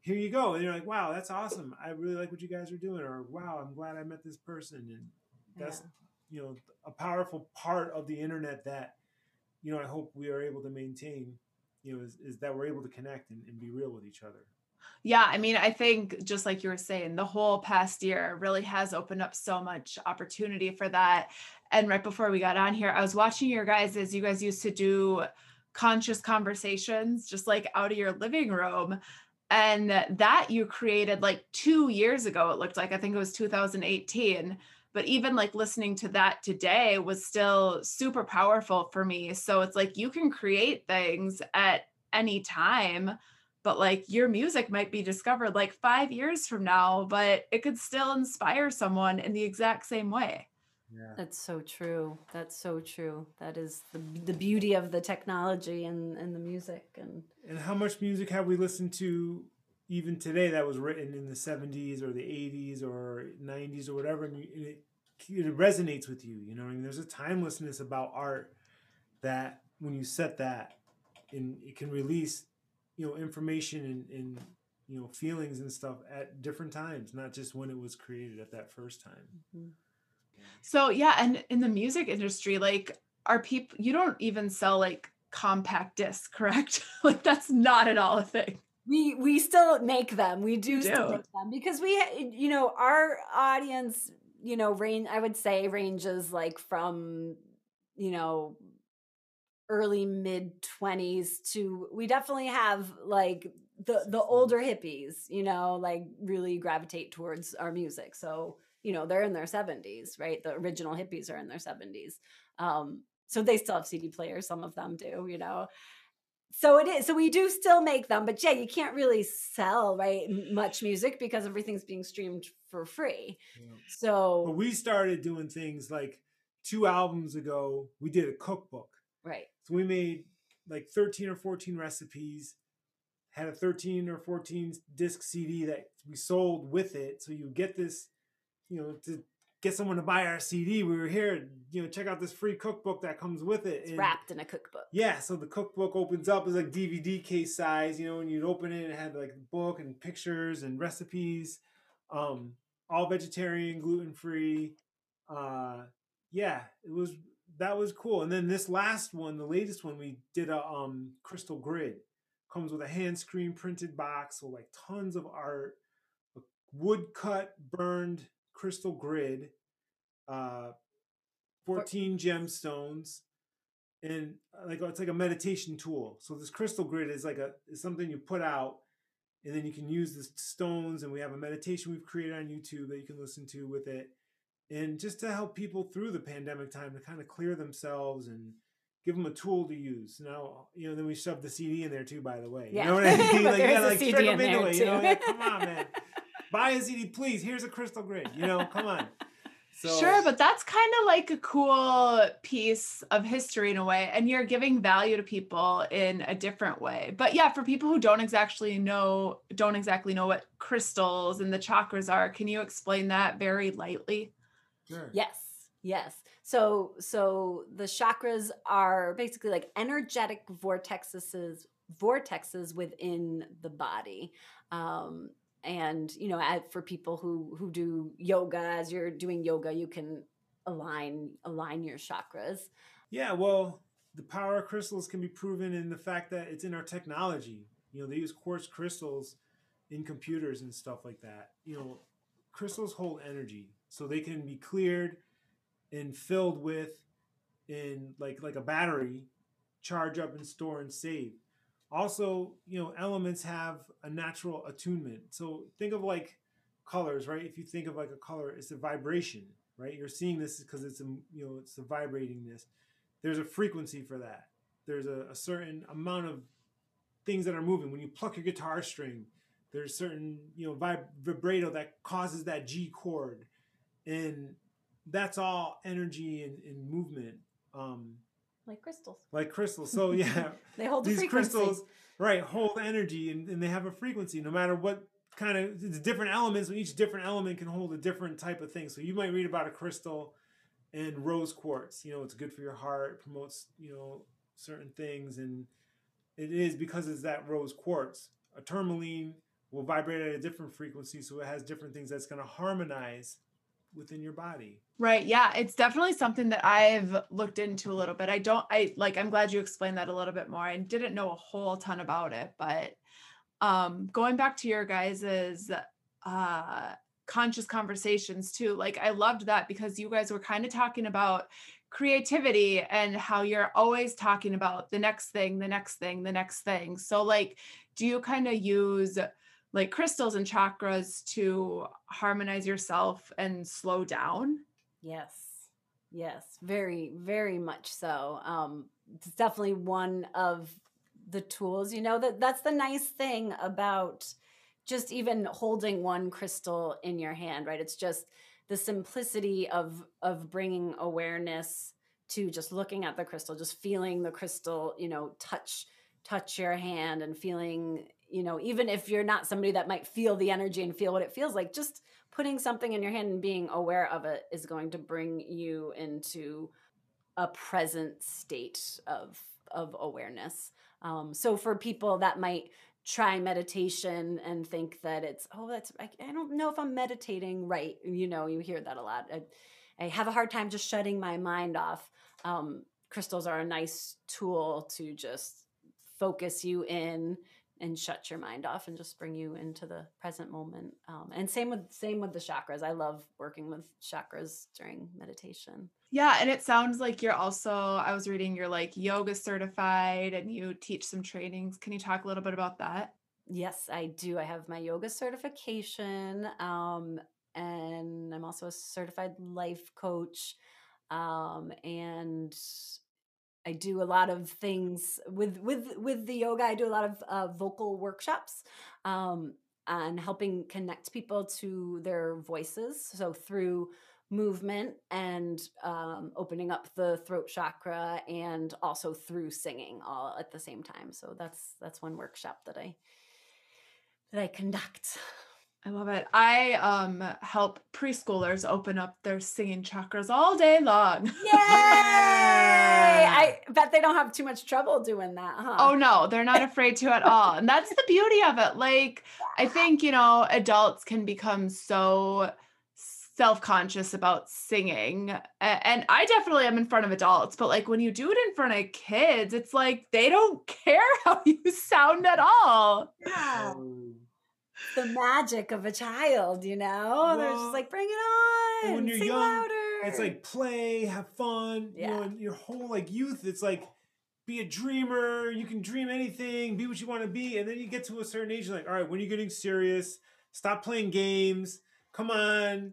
here you go and you're like wow that's awesome i really like what you guys are doing or wow i'm glad i met this person and that's yeah. you know a powerful part of the internet that you know, I hope we are able to maintain, you know, is, is that we're able to connect and, and be real with each other. Yeah, I mean, I think just like you were saying, the whole past year really has opened up so much opportunity for that. And right before we got on here, I was watching your guys as you guys used to do conscious conversations just like out of your living room. And that you created like two years ago, it looked like, I think it was 2018 but even like listening to that today was still super powerful for me so it's like you can create things at any time but like your music might be discovered like 5 years from now but it could still inspire someone in the exact same way yeah. That's so true. That's so true. That is the the beauty of the technology and, and the music and And how much music have we listened to even today that was written in the 70s or the 80s or 90s or whatever and, it, it resonates with you you know I mean there's a timelessness about art that when you set that and it can release you know information and, and you know feelings and stuff at different times not just when it was created at that first time mm-hmm. so yeah and in the music industry like are people you don't even sell like compact discs correct like that's not at all a thing we we still make them. We do, do, still make them because we you know our audience you know range I would say ranges like from you know early mid 20s to we definitely have like the the older hippies you know like really gravitate towards our music. So you know they're in their 70s right? The original hippies are in their 70s um so they still have cd players some of them do you know? So it is so we do still make them but yeah you can't really sell right much music because everything's being streamed for free. Yeah. so but we started doing things like two albums ago we did a cookbook right so we made like 13 or 14 recipes had a 13 or 14 disc cd that we sold with it so you get this you know to get someone to buy our CD. We were here, you know, check out this free cookbook that comes with it. It's and wrapped in a cookbook. Yeah, so the cookbook opens up as like DVD case size, you know, and you'd open it and it had like a book and pictures and recipes. Um, all vegetarian, gluten free. Uh, yeah, it was that was cool. And then this last one, the latest one, we did a um crystal grid. Comes with a hand screen printed box with like tons of art, wood cut burned crystal grid, uh, 14 gemstones, and uh, like it's like a meditation tool. So this crystal grid is like a is something you put out, and then you can use the stones. And we have a meditation we've created on YouTube that you can listen to with it, and just to help people through the pandemic time to kind of clear themselves and give them a tool to use. Now, you know, then we shove the CD in there too. By the way, yeah. you know what I mean? like, gotta like trick them into it. You know, like, come on, man buy a CD, please. Here's a crystal grid. You know, come on. So, sure, but that's kind of like a cool piece of history in a way, and you're giving value to people in a different way. But yeah, for people who don't exactly know, don't exactly know what crystals and the chakras are, can you explain that very lightly? Sure. Yes. Yes. So so the chakras are basically like energetic vortexes vortexes within the body. Um, and you know, for people who who do yoga, as you're doing yoga, you can align align your chakras. Yeah, well, the power of crystals can be proven in the fact that it's in our technology. You know, they use quartz crystals in computers and stuff like that. You know, crystals hold energy, so they can be cleared and filled with in like like a battery, charge up and store and save. Also, you know, elements have a natural attunement. So think of like colors, right? If you think of like a color, it's a vibration, right? You're seeing this because it's a you know it's a vibratingness. There's a frequency for that. There's a, a certain amount of things that are moving. When you pluck your guitar string, there's certain you know vib- vibrato that causes that G chord, and that's all energy and, and movement. Um, like crystals. Like crystals. So yeah, they hold these the crystals, right? Hold energy and, and they have a frequency. No matter what kind of it's different elements, each different element can hold a different type of thing. So you might read about a crystal and rose quartz. You know, it's good for your heart, promotes you know certain things, and it is because it's that rose quartz. A tourmaline will vibrate at a different frequency, so it has different things that's going to harmonize within your body. Right. Yeah. It's definitely something that I've looked into a little bit. I don't, I like, I'm glad you explained that a little bit more. I didn't know a whole ton about it, but um, going back to your guys's uh, conscious conversations too, like I loved that because you guys were kind of talking about creativity and how you're always talking about the next thing, the next thing, the next thing. So, like, do you kind of use like crystals and chakras to harmonize yourself and slow down? Yes. Yes, very, very much so. Um, it's definitely one of the tools, you know, that that's the nice thing about just even holding one crystal in your hand, right? It's just the simplicity of of bringing awareness to just looking at the crystal, just feeling the crystal, you know, touch touch your hand and feeling you know, even if you're not somebody that might feel the energy and feel what it feels like, just putting something in your hand and being aware of it is going to bring you into a present state of of awareness. Um, so for people that might try meditation and think that it's oh that's I, I, don't know if I'm meditating right. You know, you hear that a lot. I, I have a hard time just shutting my mind off. Um, crystals are a nice tool to just focus you in and shut your mind off and just bring you into the present moment. Um, and same with same with the chakras. I love working with chakras during meditation. Yeah, and it sounds like you're also. I was reading you're like yoga certified and you teach some trainings. Can you talk a little bit about that? Yes, I do. I have my yoga certification, um, and I'm also a certified life coach. Um, and I do a lot of things with with with the yoga. I do a lot of uh, vocal workshops um, and helping connect people to their voices. So through movement and um, opening up the throat chakra, and also through singing all at the same time. So that's that's one workshop that I that I conduct. I love it. I um help preschoolers open up their singing chakras all day long. Yay! I bet they don't have too much trouble doing that, huh? Oh no, they're not afraid to at all. And that's the beauty of it. Like I think, you know, adults can become so self-conscious about singing. And I definitely am in front of adults, but like when you do it in front of kids, it's like they don't care how you sound at all. Yeah. Oh the magic of a child, you know? Well, They're just like, bring it on. When you're young, louder. it's like play, have fun. Yeah. You know, your whole like youth, it's like be a dreamer. You can dream anything, be what you want to be. And then you get to a certain age, you're like, all right, when are you getting serious? Stop playing games. Come on.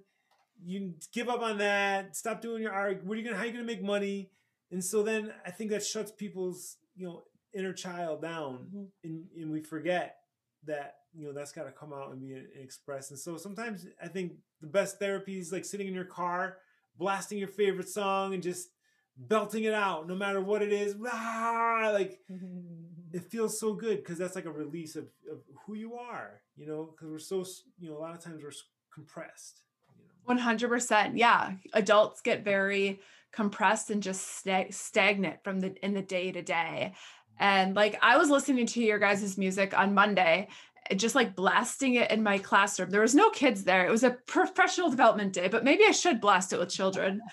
You give up on that. Stop doing your art. What are you gonna how are you gonna make money? And so then I think that shuts people's, you know, inner child down mm-hmm. and, and we forget that you know that's got to come out and be expressed. And so sometimes i think the best therapy is like sitting in your car blasting your favorite song and just belting it out no matter what it is. Ah, like it feels so good because that's like a release of, of who you are you know because we're so you know a lot of times we're compressed you know? 100% yeah. Adults get very compressed and just stag- stagnant from the in the day to day. And like I was listening to your guys' music on Monday, just like blasting it in my classroom. There was no kids there. It was a professional development day, but maybe I should blast it with children.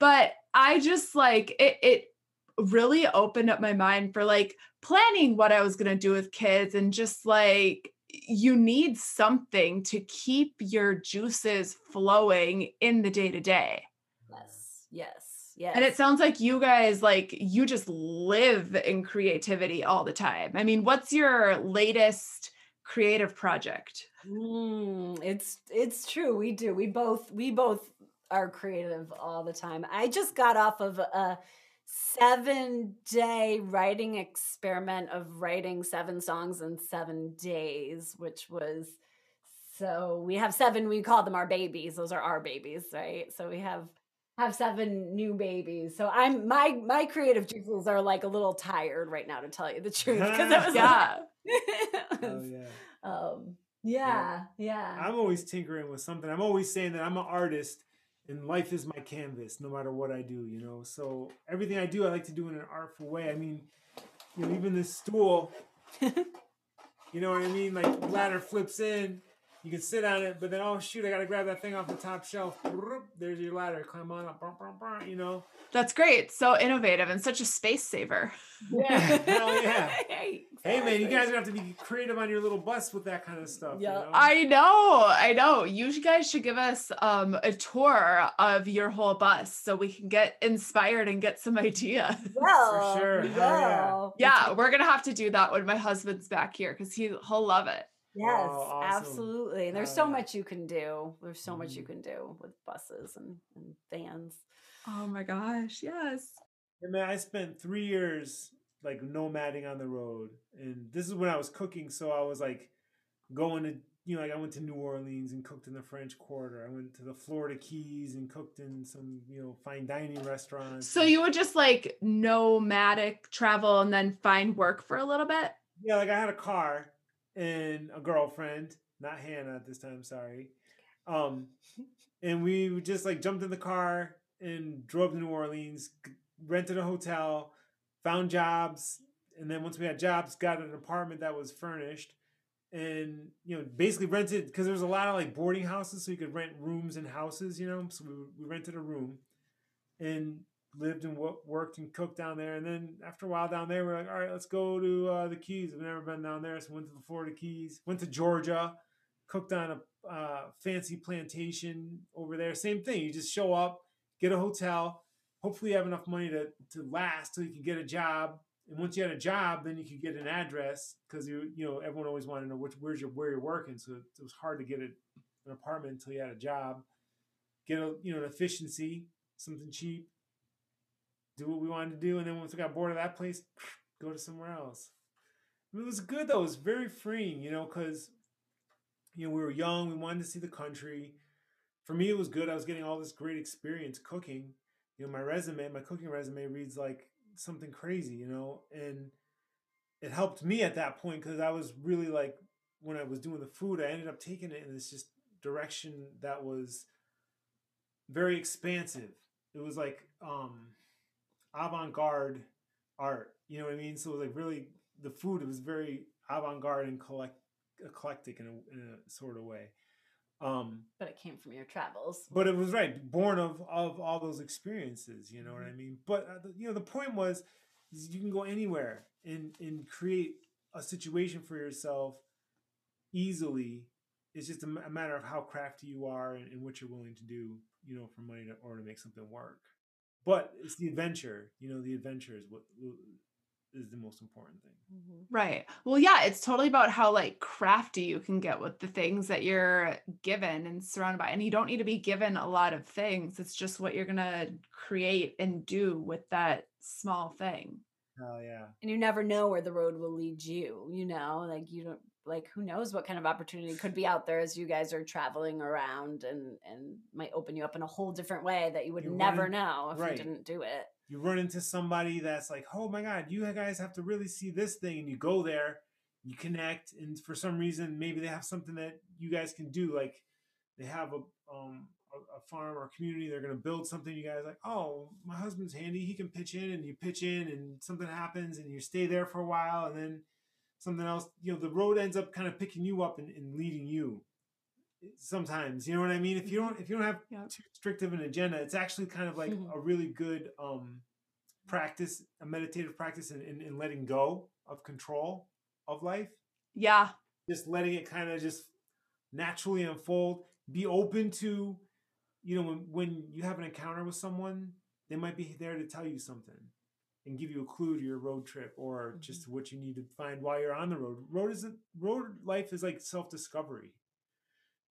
But I just like it it really opened up my mind for like planning what I was going to do with kids and just like you need something to keep your juices flowing in the day to day. Yes. Yes. Yes. And it sounds like you guys like you just live in creativity all the time. I mean, what's your latest creative project? Mm, it's it's true. We do. We both we both are creative all the time. I just got off of a seven day writing experiment of writing seven songs in seven days, which was so we have seven, we call them our babies. Those are our babies, right? So we have have seven new babies. So I'm my my creative juices are like a little tired right now to tell you the truth. Because it was Yeah. like, Oh yeah. um yeah, yeah. I'm always tinkering with something. I'm always saying that I'm an artist and life is my canvas no matter what I do, you know. So everything I do I like to do in an artful way. I mean, you know, even this stool, you know what I mean? Like ladder flips in, you can sit on it, but then oh shoot, I gotta grab that thing off the top shelf. There's your ladder, climb on up, you know. That's great. So innovative and such a space saver. Yeah, hell yeah. Hey, Hey man, you guys are gonna have to be creative on your little bus with that kind of stuff. you Yeah. know? I know, I know. You guys should give us um, a tour of your whole bus so we can get inspired and get some ideas. Well, For sure. we Hell yeah. Yeah, we're gonna have to do that when my husband's back here because he he'll love it. Yes, Oh, awesome. absolutely. And there's Hell so yeah. much you can do. There's so much you Mhm. can do with buses and, and vans. Oh my gosh, yes. Yeah, man, I spent three years like nomading on the road, and this is when I was cooking. So I was like going to, you know, like I went to New Orleans and cooked in the French Quarter. I went to the Florida Keys and cooked in some, you know, fine dining restaurants. So you would just like nomadic travel and then find work for a little bit? yeah, like I had a car and a girlfriend, not Hannah at this time, sorry. Um, and we just like jumped in the car and drove to New Orleans, rented a hotel, found jobs, and then once we had jobs, got an apartment that was furnished, and you know basically rented because there was a lot of like boarding houses, so you could rent rooms and houses, you know. So we, we rented a room, and lived and worked and cooked down there. And then after a while down there, we are like, all right, let's go to uh, the Keys. I've never been down there, so went to the Florida Keys. Went to Georgia, cooked on a uh, fancy plantation over there. Same thing. You just show up, get a hotel. Hopefully, you have enough money to to last till you can get a job. And once you had a job, then you could get an address because you you know everyone always wanted to know which where's your where you're working. So it was hard to get a, an apartment until you had a job. Get a you know an efficiency, something cheap. Do what we wanted to do, and then once we got bored of that place, go to somewhere else. It was good though. It was very freeing, you know, because you know we were young. We wanted to see the country. For me, it was good. I was getting all this great experience cooking. You know, my resume, my cooking resume reads like something crazy, you know, and it helped me at that point because I was really like when I was doing the food, I ended up taking it in this just direction that was very expansive. It was like um avant-garde art. You know what I mean? So like really the food. It was very avant-garde and collect eclectic in a, in a sort of way. Um, But it came from your travels. but it was right, born of of all those experiences. You know what I mean? But uh, you know, the point was, you can go anywhere and and create a situation for yourself easily. It's just a, a matter of how crafty you are and, and what you're willing to do. You know, for money to, or to make something work. But it's the adventure. You know, the adventure is what is the most important thing. Mm-hmm. Right. Well, yeah, it's totally about how like crafty you can get with the things that you're given and surrounded by. And you don't need to be given a lot of things. It's just what you're going to create and do with that small thing. Hell yeah. And you never know where the road will lead you, you know, like you don't like who knows what kind of opportunity could be out there as you guys are traveling around and and might open you up in a whole different way that you would You never know if right. you didn't do it. you run into somebody that's like, oh my God, you guys have to really see this thing. And you go there, you connect, and for some reason, maybe they have something that you guys can do. Like they have a, um, a farm or community, they're going to build something. You guys like, oh, my husband's handy. He can pitch in, and you pitch in, and something happens, and you stay there for a while, and then something else. You know, the road ends up kind of picking you up and, and leading you. Sometimes, you know what I mean. If you don't, if you don't have too strict of an agenda, it's actually kind of like Mhm. a really good um, practice, a meditative practice in, in, in letting go of control of life Yeah. just letting it kind of just naturally unfold be open to you know when, when you have an encounter with someone they might be there to tell you something and give you a clue to your road trip or mm-hmm. just what you need to find while you're on the road. Road is a, road life is like self-discovery.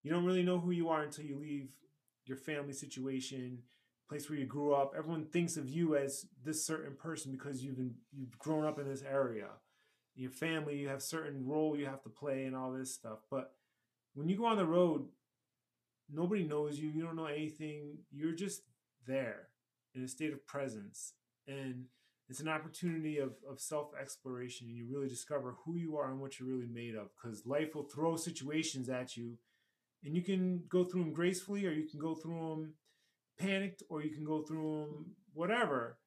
You don't really know who you are until you leave your family situation place where you grew up. Everyone thinks of you as this certain person because you've been you've grown up in this area. Your family you have certain role you have to play and all this stuff. But when you go on the road nobody knows you. You don't know anything. You're just there in a state of presence. And it's an opportunity of, of self-exploration and you really discover who you are and what you're really made of because life will throw situations at you and you can go through them gracefully or you can go through them panicked or you can go through them whatever.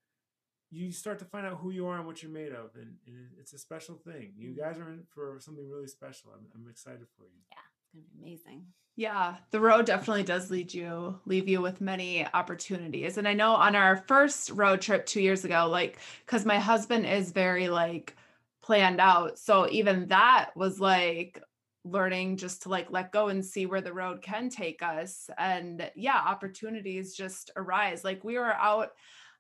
You start to find out who you are and what you're made of and, and it's a special thing. You mm-hmm. guys are in for something really special. I'm, I'm excited for you It's gonna be amazing. Yeah, the road definitely does lead you, leave you with many opportunities. And I know on our first road trip two years ago, like, because my husband is very like planned out. So even that was like learning just to like let go and see where the road can take us. And yeah, opportunities just arise. Like we were out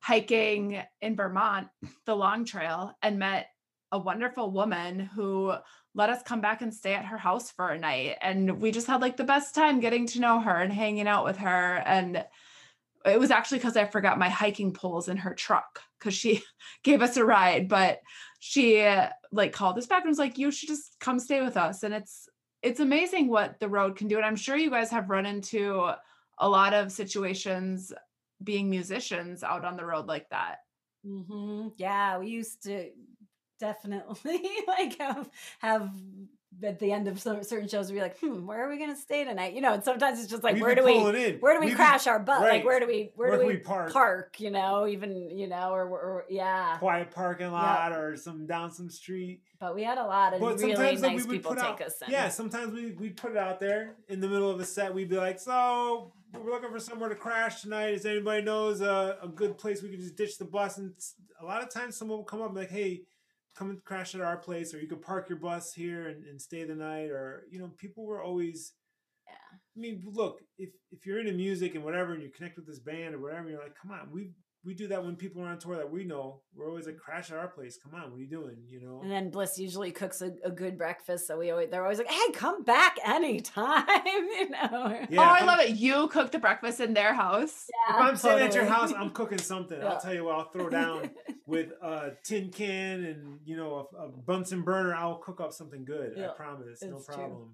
hiking in Vermont, the long trail, and met a wonderful woman who let us come back and stay at her house for a night. And we just had like the best time getting to know her and hanging out with her. And it was actually because I forgot my hiking poles in her truck because she gave us a ride. But she like called us back and was like, you should just come stay with us. And it's it's amazing what the road can do. And I'm sure you guys have run into a lot of situations being musicians out on the road like that. Mm-hmm. Yeah, we used to definitely like have have at the end of certain shows, we'd be like, "Hmm, where are we going to stay tonight?" You know, and sometimes it's just like, We've "Where do we, where do we been- crash our butt? Like, where do we, where, Where do can we, we park? park? You know, even you know, or, or yeah." quiet parking lot or some down some street. But we had a lot of But really sometimes nice we would people take out, us in. Yeah, sometimes we we put it out there in the middle of a set. We'd be like, "So we're looking for somewhere to crash tonight. Does anybody knows a, a good place we could just ditch the bus?" And a lot of times, someone will come up and be like, "Hey." Come and crash at our place, or you could park your bus here and, and stay the night, or you know, people were always Yeah. I mean, look, if if you're into music and whatever, and you connect with this band or whatever, you're like, come on, we we do that when people are on tour that we know. We're always like, crash at our place. Come on, what are you doing? You know. And then Bliss usually cooks a, a good breakfast, so we always they're always like, "Hey, come back anytime," you know. Yeah, oh, I I'm- love it. You cook the breakfast in their house. If I'm sitting at your house, I'm cooking something. Yeah. I'll tell you what, I'll throw down with a tin can and you know a, a Bunsen burner. I'll cook up something good. I promise, no It's true. problem.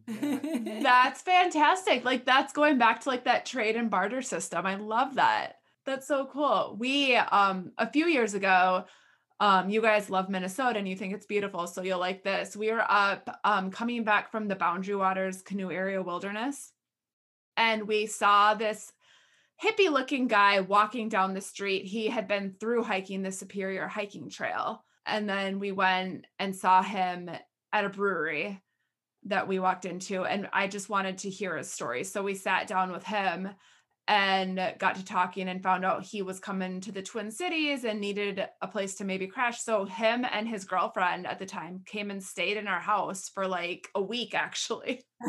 Yeah. That's fantastic. Like that's going back to like that trade and barter system. I love that. That's so cool. We um a few years ago um you guys love Minnesota and you think it's beautiful so you'll like this. We were up um coming back from the Boundary Waters Canoe Area Wilderness and we saw this hippie looking guy walking down the street. He had been through hiking the Superior hiking trail and then we went and saw him at a brewery that we walked into and I just wanted to hear his story. So we sat down with him and got to talking and found out he was coming to the Twin Cities and needed a place to maybe crash. So him and his girlfriend at the time came and stayed in our house for like a week actually.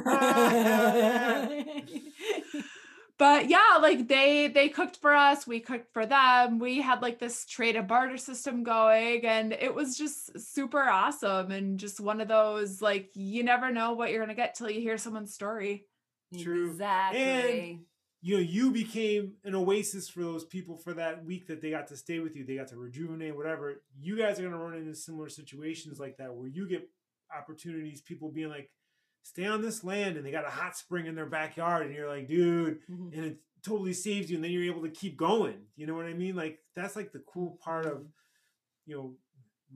But yeah, like they they cooked for us, we cooked for them. We had like this trade and barter system going and it was just super awesome and just one of those like you never know what you're going to get till you hear someone's story. True. Exactly. You know, you became an oasis for those people for that week that they got to stay with you. They got to rejuvenate, whatever. You guys are going to run into similar situations like that where you get opportunities, people being like, stay on this land, and they got a hot spring in their backyard, and you're like, dude, Mhm. and it totally saves you, and then you're able to keep going. You know what I mean? Like, that's like the cool part of, you know,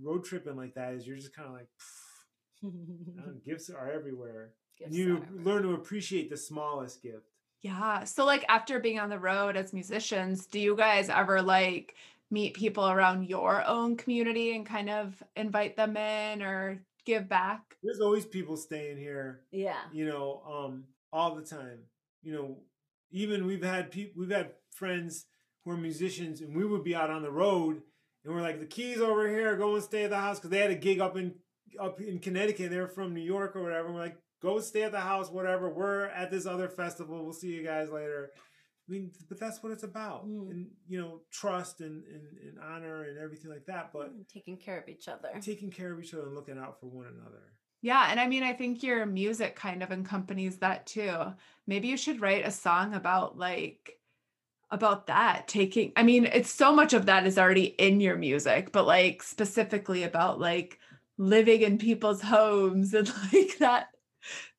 road tripping like that is you're just kind of like, gifts are everywhere. And you learn to appreciate the smallest gift. Yeah. So like after being on the road as musicians, do you guys ever like meet people around your own community and kind of invite them in or give back? There's always people staying here, Yeah. you know, um, all the time. You know, even we've had people, we've had friends who are musicians, and we would be out on the road, and we're like, the keys over here, go and stay at the house because they had a gig up in up in Connecticut. They're from New York or whatever. We're like, go stay at the house, whatever. We're at this other festival. We'll see you guys later. I mean, but that's what it's about, Mm. and you know, trust and, and, and honor and everything like that. But Mm, Taking care of each other. taking care of each other and looking out for one another. Yeah, and I mean, I think your music kind of accompanies that too. Maybe you should write a song about like about that taking I mean, it's so much of that is already in your music, but like specifically about like living in people's homes and like that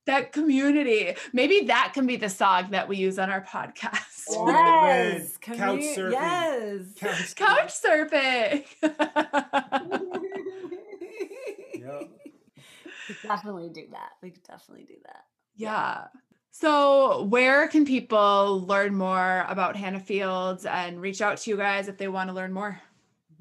that community. Maybe that can be the song that we use on our podcast. Oh, man. Yes. Couch commu- surfing. Yes. Couch Couch surfing. Yep. We definitely do that. We could definitely do that. Yeah. So, where can people learn more about Hannah Fields and reach out to you guys if they want to learn more?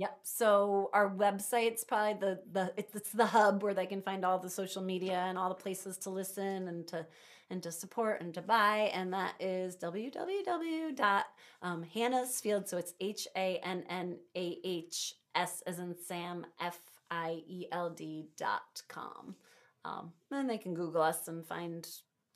Yep. So our website's probably the the it's, it's the hub where they can find all the social media and all the places to listen and to and to support and to buy, and that is www dot um, Hannah's Field. So it's H A N N A H S as in Sam F I E L D dot com. Um, and they can Google us and find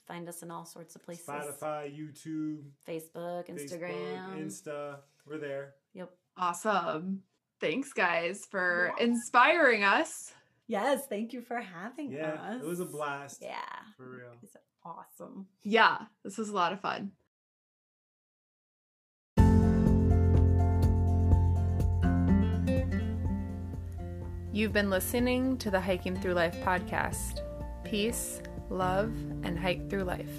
find us in all sorts of places. Spotify, YouTube, Facebook, Instagram. Facebook, Insta. We're there. Yep. Awesome. Thanks, guys, for inspiring us. Yes, thank you for having Yeah, us. it was a blast. Yeah. For real. It's awesome. Yeah, this was a lot of fun. You've been listening to the Hiking Through Life podcast. Peace, love, and hike through life.